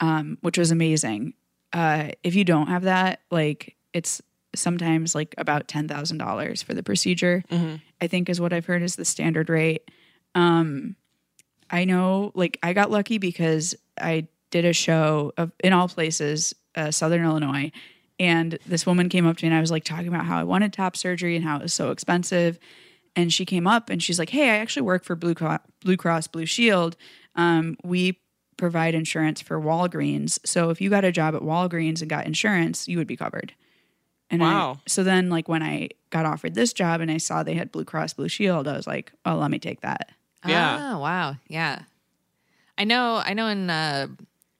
um, which was amazing. Uh, if you don't have that, like it's sometimes like about ten thousand dollars for the procedure. I think is what I've heard is the standard rate. Um, I know, like, I got lucky because I did a show of in all places, uh, Southern Illinois, and this woman came up to me and I was like talking about how I wanted top surgery and how it was so expensive. And she came up and she's like, "Hey, I actually work for Blue Cross Blue, Cross, Blue Shield. Um, we provide insurance for Walgreens. So if you got a job at Walgreens and got insurance, you would be covered." And I- Wow. so then, like when I got offered this job and I saw they had Blue Cross Blue Shield, I was like, "Oh, let me take that." Yeah. Oh, wow. Yeah. I know I know in uh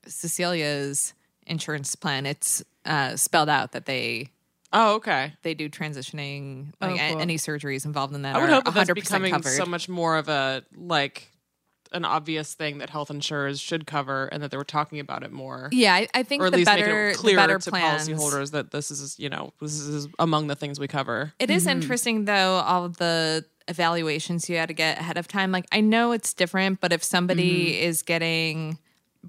Cecilia's insurance plan it's uh spelled out that they Oh, okay. they do transitioning Oh, like a- cool. any surgeries involved in that I would are hope that that's 100% becoming covered. so much more of a like an obvious thing that health insurers should cover, and that they were talking about it more. yeah, I, I think or at the least better make it the clear better to plans. policyholders that this is you know this is among the things we cover. It is mm-hmm. interesting though, all of the evaluations you had to get ahead of time. Like I know it's different, but if somebody mm-hmm. is getting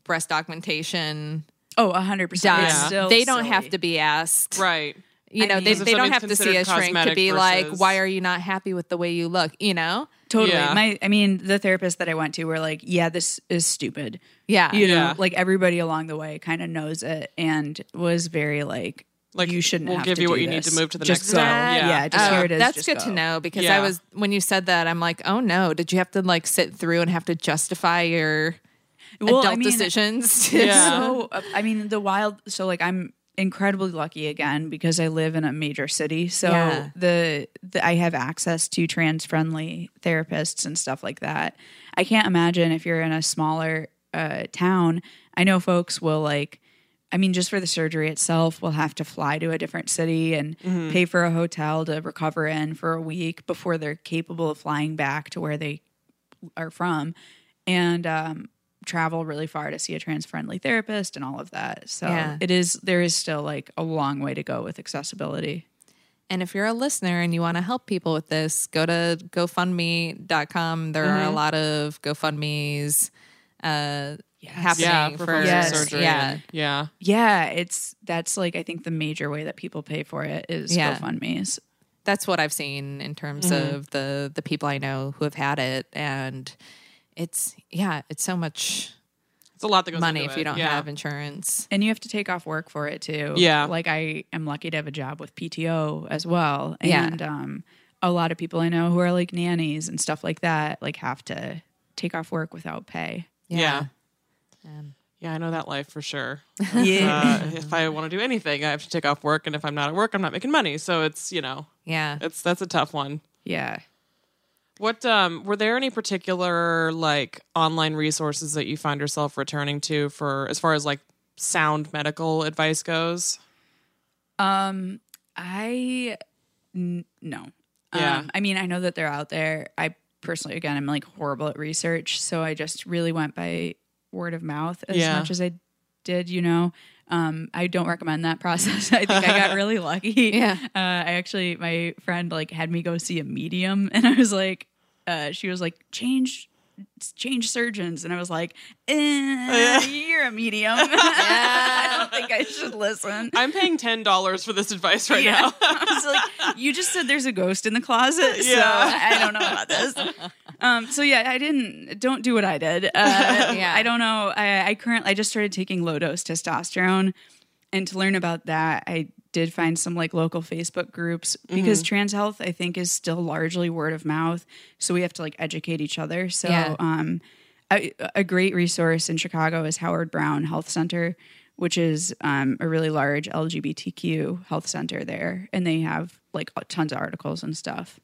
breast augmentation Oh, hundred percent. done, they don't have to be asked. Right. You know, they, they don't have to see a shrink to cosmetic be like, why are you not happy with the way you look? You know? Totally. Yeah. My I mean, the therapist that I went to were like, yeah, this is stupid. Yeah. You know, Yeah. like everybody along the way kind of knows it and was very like Like, you shouldn't we'll have give to you what do you need to move to the Just next go. step. Yeah, Yeah. just Oh, here it is. That's just good go. to know because Yeah. I was when you said that, I'm like, oh no, did you have to like sit through and have to justify your Well, adult I mean, decisions? Yeah. So I mean, the wild. So like, I'm incredibly lucky again because I live in a major city. So Yeah. the, the I have access to trans friendly therapists and stuff like that. I can't imagine if you're in a smaller uh, town. I know folks will like. I mean, just for the surgery itself, we'll have to fly to a different city and pay for a hotel to recover in for a week before they're capable of flying back to where they are from and um, travel really far to see a trans friendly therapist and all of that. So Yeah. it is there is still like a long way to go with accessibility. And if you're a listener and you want to help people with this, go to GoFundMe.com. There are a Mm-hmm. lot of GoFundMe's uh, happening Yeah, for, for Yes. surgery. Yeah. yeah. Yeah, it's that's like I think the major way that people pay for it is Yeah. GoFundMe's. That's what I've seen in terms Mm-hmm. of the the people I know who have had it, and it's yeah, it's so much It's a lot that goes money into if you don't yeah. have insurance. And you have to take off work for it too. Yeah. Like I am lucky to have a job with PTO as well. Yeah. And um a lot of people I know who are like nannies and stuff like that, like have to take off work without pay. Yeah. Um, Yeah, I know that life for sure. Yeah. Uh, if I want to do anything, I have to take off work, and if I'm not at work, I'm not making money. So it's you know, yeah. it's that's a tough one. yeah. What um were there any particular like online resources that you find yourself returning to for as far as like sound medical advice goes? Um, I n- no. Yeah. Um, I mean, I know that they're out there. I personally, again, I'm like horrible at research, so I just really went by word of mouth as Yeah. much as I did. You know, um, I don't recommend that process. I think I got really lucky. Yeah. Uh, I actually, my friend like had me go see a medium, and I was like, uh, she was like, change. Change surgeons, and I was like, eh, "You're a medium. I don't think I should listen." I'm paying ten dollars for this advice right Yeah. now. I was like, you just said there's a ghost in the closet, so Yeah. I don't know about this. Um, so yeah, I didn't. Don't do what I did. Uh, Yeah. I don't know. I, I currently I just started taking low dose testosterone, and to learn about that, I did find some like local Facebook groups because trans health I think is still largely word of mouth. So we have to like educate each other. So Yeah. um, a, a great resource in Chicago is Howard Brown Health Center, which is um, a really large LGBTQ health center there, and they have like tons of articles and stuff.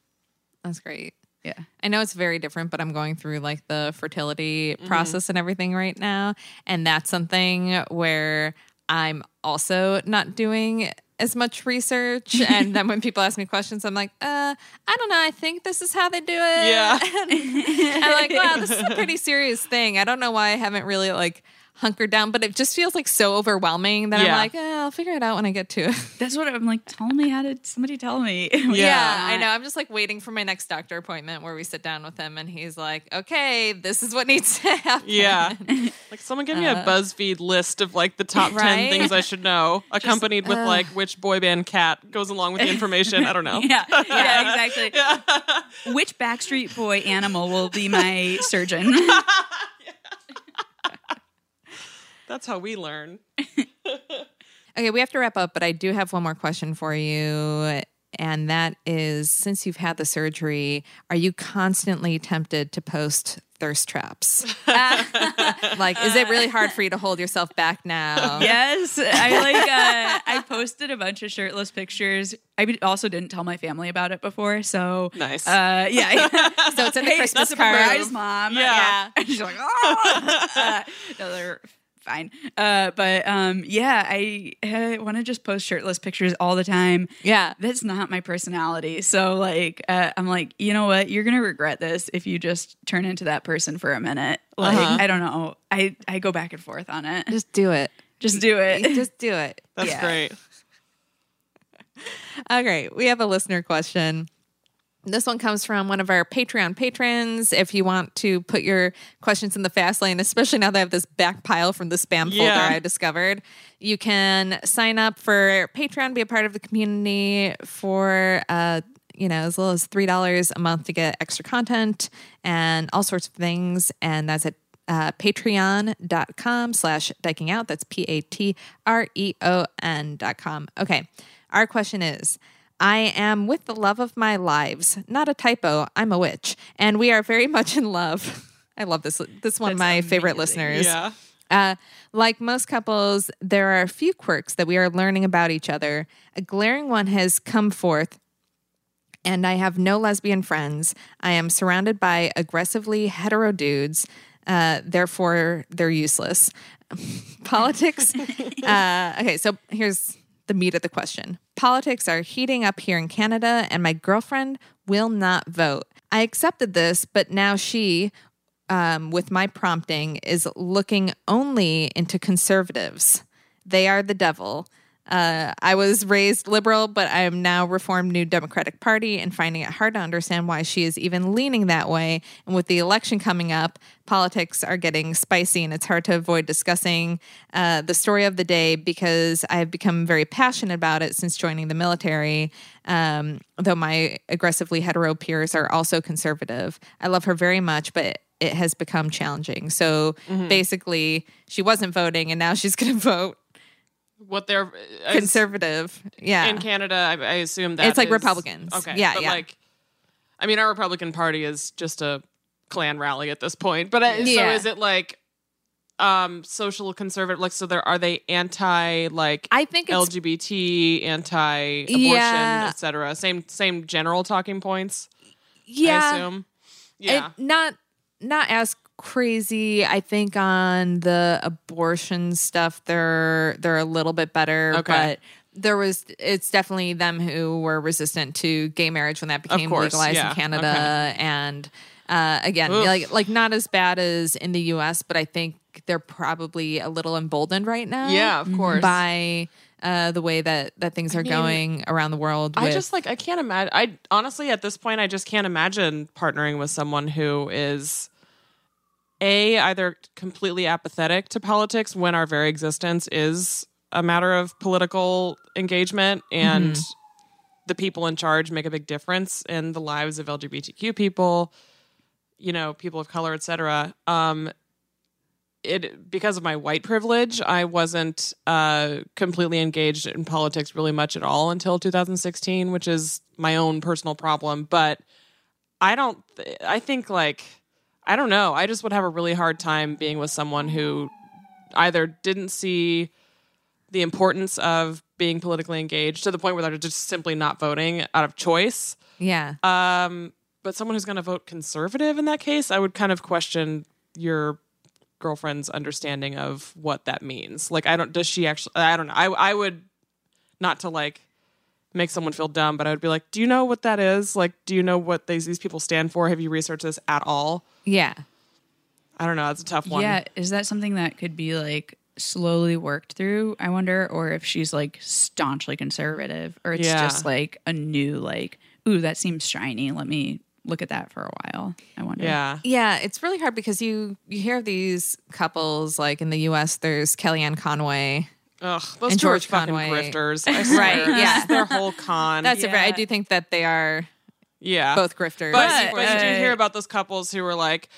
That's great. Yeah. I know it's very different, but I'm going through like the fertility process and everything right now. And that's something where I'm also not doing as much research. and then when people ask me questions, I'm like, uh, I don't know. I think this is how they do it. Yeah. And I'm like, wow, this is a pretty serious thing. I don't know why I haven't really like hunkered down, but it just feels like so overwhelming that I'm like, eh, I'll figure it out when I get to it. That's what I'm like. Tell me how to. Somebody tell me. Yeah, I know. I'm just like waiting for my next doctor appointment where we sit down with him and he's like, okay, this is what needs to happen. Yeah. Like someone give me a BuzzFeed list of like the top Right? 10 things I should know, accompanied with like which boy band cat goes along with the information. I don't know. Yeah, yeah, exactly. Which Backstreet Boy animal will be my surgeon? That's how we learn. Okay, we have to wrap up, but I do have one more question for you. And that is since you've had the surgery, are you constantly tempted to post thirst traps? like, is it really hard for you to hold yourself back now? yes, I like. Uh, I posted a bunch of shirtless pictures. I also didn't tell my family about it before, so Nice. Uh, yeah, So it's in the Hey, Christmas that's card. surprise, mom. Yeah. And she's like, oh, uh, no, they're fine. Uh, but um, yeah, I, I want to just post shirtless pictures all the time. Yeah. That's not my personality. So like, uh, I'm like, you know what? You're gonna regret this if you just turn into that person for a minute. Like, Uh-huh. I don't know. I I go back and forth on it. Just do it. Just do it. Just do it. That's Yeah. great. Okay, we have a listener question. This one comes from one of our Patreon patrons. If you want to put your questions in the fast lane, especially now that I have this back pile from the spam folder Yeah. I discovered, you can sign up for Patreon, be a part of the community for uh, you know, as little as three dollars a month to get extra content and all sorts of things. And that's at uh, patreon.com slash dyking out. That's P A T R E O N dot com. Okay. Our question is I am with the love of my lives. Not a typo. I'm a witch. And we are very much in love. I love this. This one of my favorite listeners. Yeah. Uh, like most couples, there are a few quirks that we are learning about each other. A glaring one has come forth, and I have no lesbian friends. I am surrounded by aggressively hetero dudes, uh, therefore, they're useless. Politics. uh, okay, so here's the meat of the question Politics are heating up here in Canada, and my girlfriend will not vote. I accepted this, but now she, um, with my prompting, is looking only into conservatives. They are the devil. Uh, I was raised liberal, but I am now reformed New Democratic Party and finding it hard to understand why she is even leaning that way. And with the election coming up, politics are getting spicy, and it's hard to avoid discussing uh, the story of the day because I have become very passionate about it since joining the military. Um, though my aggressively hetero peers are also conservative, I love her very much, but it has become challenging. So basically, she wasn't voting, and now she's going to vote What they're is- conservative. Yeah. in Canada, I, I assume that It's like is- Republicans. Okay, Yeah, but yeah. Like, I mean, our Republican Party is just a Klan rally at this point. But uh, so is it like um social conservative? Like, so there are they anti like I think LGBT, anti abortion, Yeah. etc. Same same general talking points. Yeah, I yeah, assume. it- Yeah. not not as crazy. I think on the abortion stuff, they're they're a little bit better. Okay. but there was it's definitely them who were resistant to gay marriage when that became course, legalized yeah, in Canada, and uh, again, Oof. like like not as bad as in the U.S., but I think they're probably a little emboldened right now. Yeah, of course. by. Uh, the way that that things are mean, going around the world. I with- just like I can't imagine. I honestly at this point I just can't imagine partnering with someone who is a either completely apathetic to politics when our very existence is a matter of political engagement and the people in charge make a big difference in the lives of LGBTQ people, you know, people of color, etc. Um, it because of my white privilege, I wasn't uh, completely engaged in politics really much at all until 2016, which is my own personal problem. But I don't. Th- I think like I don't know. I just would have a really hard time being with someone who either didn't see the importance of being politically engaged to the point where they're just simply not voting out of choice. yeah. Um, but someone who's going to vote conservative in that case, I would kind of question your girlfriend's understanding of what that means. Like, I don't. Does she actually? I don't know. I I would not to like make someone feel dumb, but I would be like, do you know what that is? Like, do you know what these these people stand for? Have you researched this at all? yeah. I don't know. That's a tough one. Yeah, is that something that could be like slowly worked through? I wonder, or if she's like staunchly conservative, or it's Yeah. just like a new like, ooh, that seems shiny. Let me look at that for a while. I wonder. Yeah. Yeah, it's really hard because you you hear these couples like in the U.S. There's Kellyanne Conway. Ugh, those And two are George fucking Conway. grifters. I swear. Right, yeah. It's their whole con. That's a very, I do think that they are yeah. both grifters. But, But, but you do uh, hear about those couples who were like,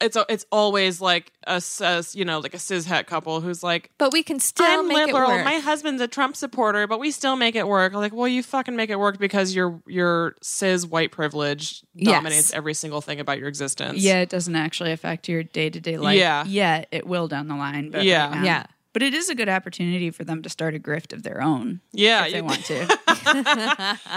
it's it's always like a cis, you know like a cis het couple who's like, But we can still I'm make liberal. it work. My husband's a Trump supporter, but we still make it work. Like, well, you fucking make it work because your your cis white privilege Yes. dominates every single thing about your existence. Yeah, it doesn't actually affect your day to day life. Yeah. yet it will down the line. But Yeah. right now- Yeah. But it is a good opportunity for them to start a grift of their own. Yeah, if they you- want to.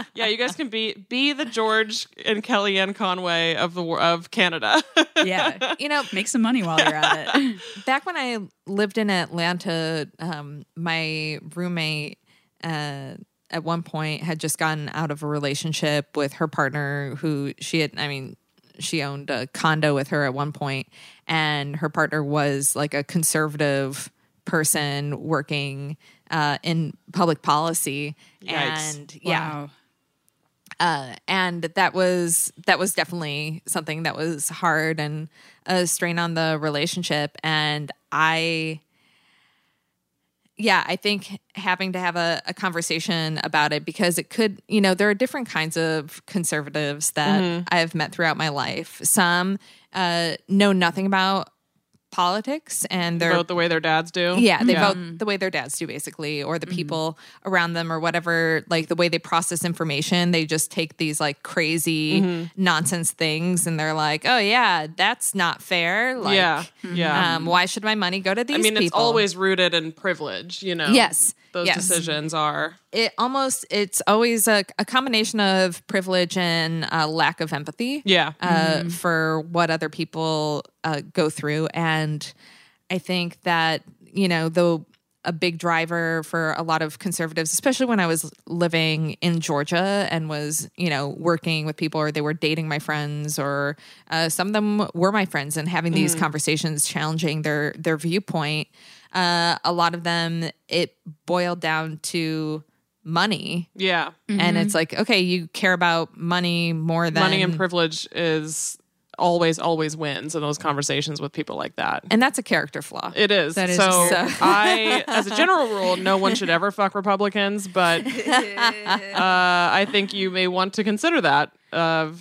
yeah. You guys can be be the George and Kellyanne Conway of the of Canada. yeah, you know, make some money while you're at it. back when I lived in Atlanta, um, my roommate uh, at one point had just gotten out of a relationship with her partner who she had, I mean, she owned a condo with her at one point, and her partner was like a conservative person working uh, in public policy. Yikes. And yeah, Wow. Uh, and that was that was definitely something that was hard and a strain on the relationship. And I, yeah, I think having to have a, a conversation about it because it could, you know, there are different kinds of conservatives that I've met throughout my life. Some uh, know nothing about politics and they're Vote the way their dads do. yeah, they vote the way their dads do, basically, or the people around them, or whatever. Like the way they process information, they just take these like crazy nonsense things, and they're like, "Oh yeah, that's not fair." Like, yeah, yeah. Um, why should my money go to these? I mean, it's always rooted in privilege. You know. Yes, Those yes. decisions are. It almost it's always a, a combination of privilege and uh, lack of empathy Yeah. uh, for what other people uh, go through. And i think that you know though a big driver for a lot of conservatives especially when i was living in georgia and was you know working with people or they were dating my friends or uh, some of them were my friends and having these conversations challenging their their viewpoint uh, a lot of them it boiled down to money Yeah. and it's like okay you care about money more than Money and privilege is always, always wins in those conversations with people like that. and that's a character flaw It is. That is so so- I, as a general rule, no one should ever fuck Republicans, but uh, I think you may want to consider that. Uh,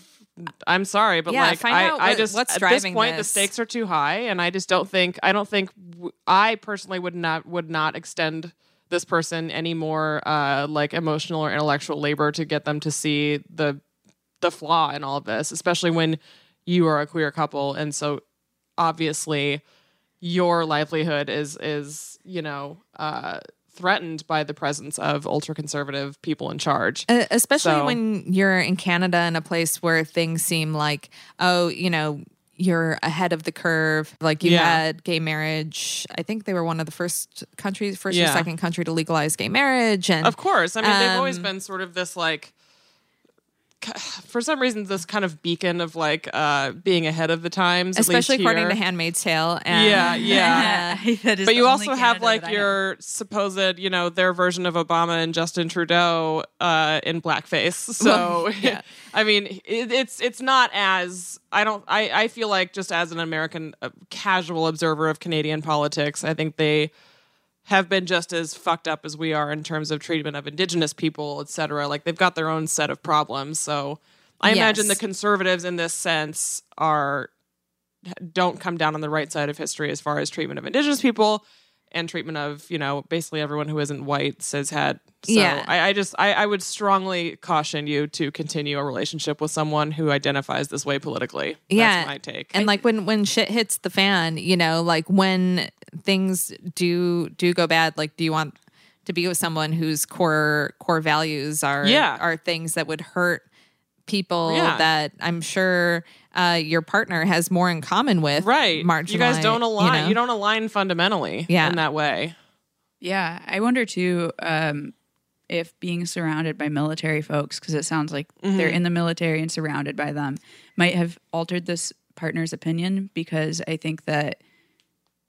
I'm sorry, but Yeah, like I, out I just what's at this driving point the stakes are too high, and I just don't think I don't think w- I personally would not would not extend this person any more uh, like emotional or intellectual labor to get them to see the the flaw in all of this, especially when you are a queer couple, and so obviously your livelihood is is you know uh, threatened by the presence of ultra conservative people in charge. Uh, especially So- when you're in Canada in a place where things seem like, oh, you know, you're ahead of the curve. Like you Yeah. had gay marriage. I think they were one of the first countries, first or second country to legalize gay marriage. And Of course. I mean, they've always Um, been sort of this like for some reason this kind of beacon of like uh being ahead of the times especially according to. Handmaid's Tale. And yeah yeah that is but you also have like your supposed you know their version of obama and justin trudeau uh in blackface so yeah. i mean it, it's it's not as i don't i i feel like just as an american uh, casual observer of canadian politics i think they have been just as fucked up as we are in terms of treatment of indigenous people, et cetera. Like they've got their own set of problems. So I imagine the conservatives in this sense are don't come down on the right side of history as far as treatment of indigenous people and treatment of, you know, basically everyone who isn't white, says had. So Yeah. I, I just I, I would strongly caution you to continue a relationship with someone who identifies this way politically. yeah, That's my take. And like when when shit hits the fan, you know, like when things do do go bad, like do you want to be with someone whose core core values are Yeah. are things that would hurt people Yeah. that I'm sure uh, your partner has more in common with. right. Marginalized, You guys don't align. know? You, don't align fundamentally Yeah. in that way. Yeah, I wonder too um, if being surrounded by military folks, because it sounds like they're in the military and surrounded by them, might have altered this partner's opinion. Because I think that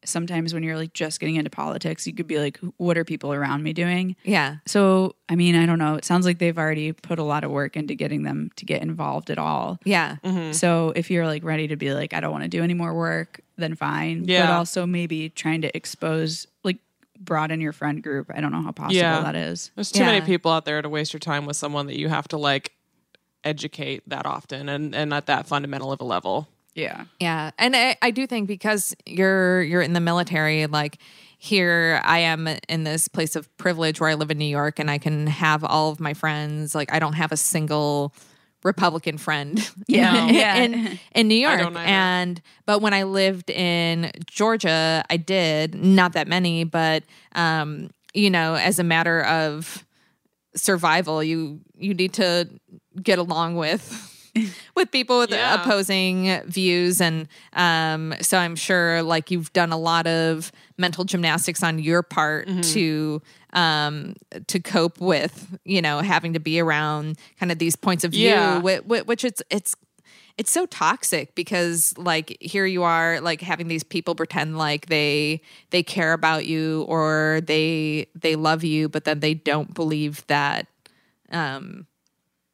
sometimes when you're like just getting into politics, you could be like, "What are people around me doing?" Yeah. So, I mean, I don't know. It sounds like they've already put a lot of work into getting them to get involved at all. Yeah. Mm-hmm. So if you're like ready to be like, I don't want to do any more work, then fine. Yeah. But also maybe trying to expose, like, broaden your friend group. I don't know how possible Yeah. that is. There's too many people out there to waste your time with someone that you have to like educate that often and and at that fundamental of a level. Yeah. Yeah, and I, I do think because you're you're in the military, like here I am in this place of privilege where I live in New York, and I can have all of my friends. Like I don't have a single Republican friend, Yeah. know, Yeah. in in New York. don't. And but when I lived in Georgia, I did not that many, but um, you know, as a matter of survival, you you need to get along with with people with Yeah. opposing views and um so i'm sure like you've done a lot of mental gymnastics on your part Mm-hmm. to um to cope with you know having to be around kind of these points of view Yeah. which, which it's it's it's so toxic because like here you are like having these people pretend like they they care about you or they they love you but then they don't believe that um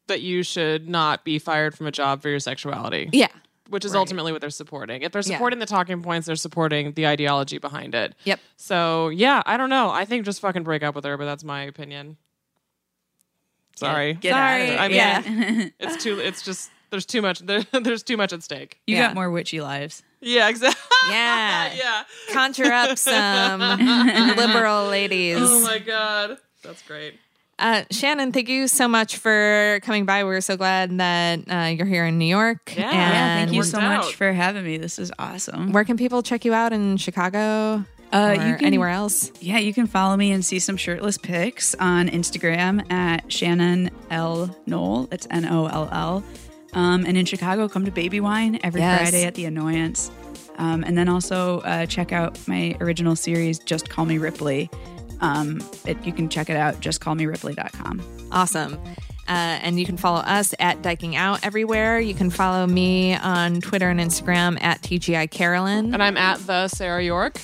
that you should not be fired from a job for your sexuality. Yeah. Which is ultimately what they're supporting. If they're Yeah. supporting the talking points, they're supporting the ideology behind it. Yep. So yeah, I don't know. I think just fucking break up with her, but that's my opinion. Sorry. Get out of Sorry. I mean, Yeah. it's too. It's just there's too much. There, there's too much at stake. You Yeah. got more witchy lives. Yeah, exactly. Yeah. yeah. Conjure up some liberal ladies. Oh my god, that's great. Uh, Shannon, thank you so much for coming by. We're so glad that uh, you're here in New York. Yeah. and Yeah, thank you so out. much for having me. This is awesome. Where can people check you out in Chicago? Uh, or you can- anywhere else? Yeah, you can follow me and see some shirtless pics on Instagram at Shannon L Knoll. It's N O L L. Um, and in Chicago, come to Baby Wine every Yes. Friday at the Annoyance. Um, and then also uh, check out my original series, Just Call Me Ripley. Um, it, you can check it out, justcallmeripley.com. Awesome. Uh, and you can follow us at Dyking Out everywhere. You can follow me on Twitter and Instagram at TGI Carolyn. And I'm at the Sarah Yorke.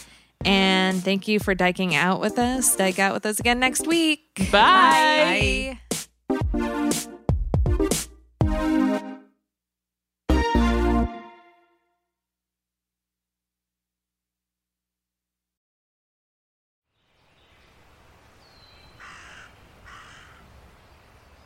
And thank you for dyking out with us. Dyke out with us again next week. Bye. Bye.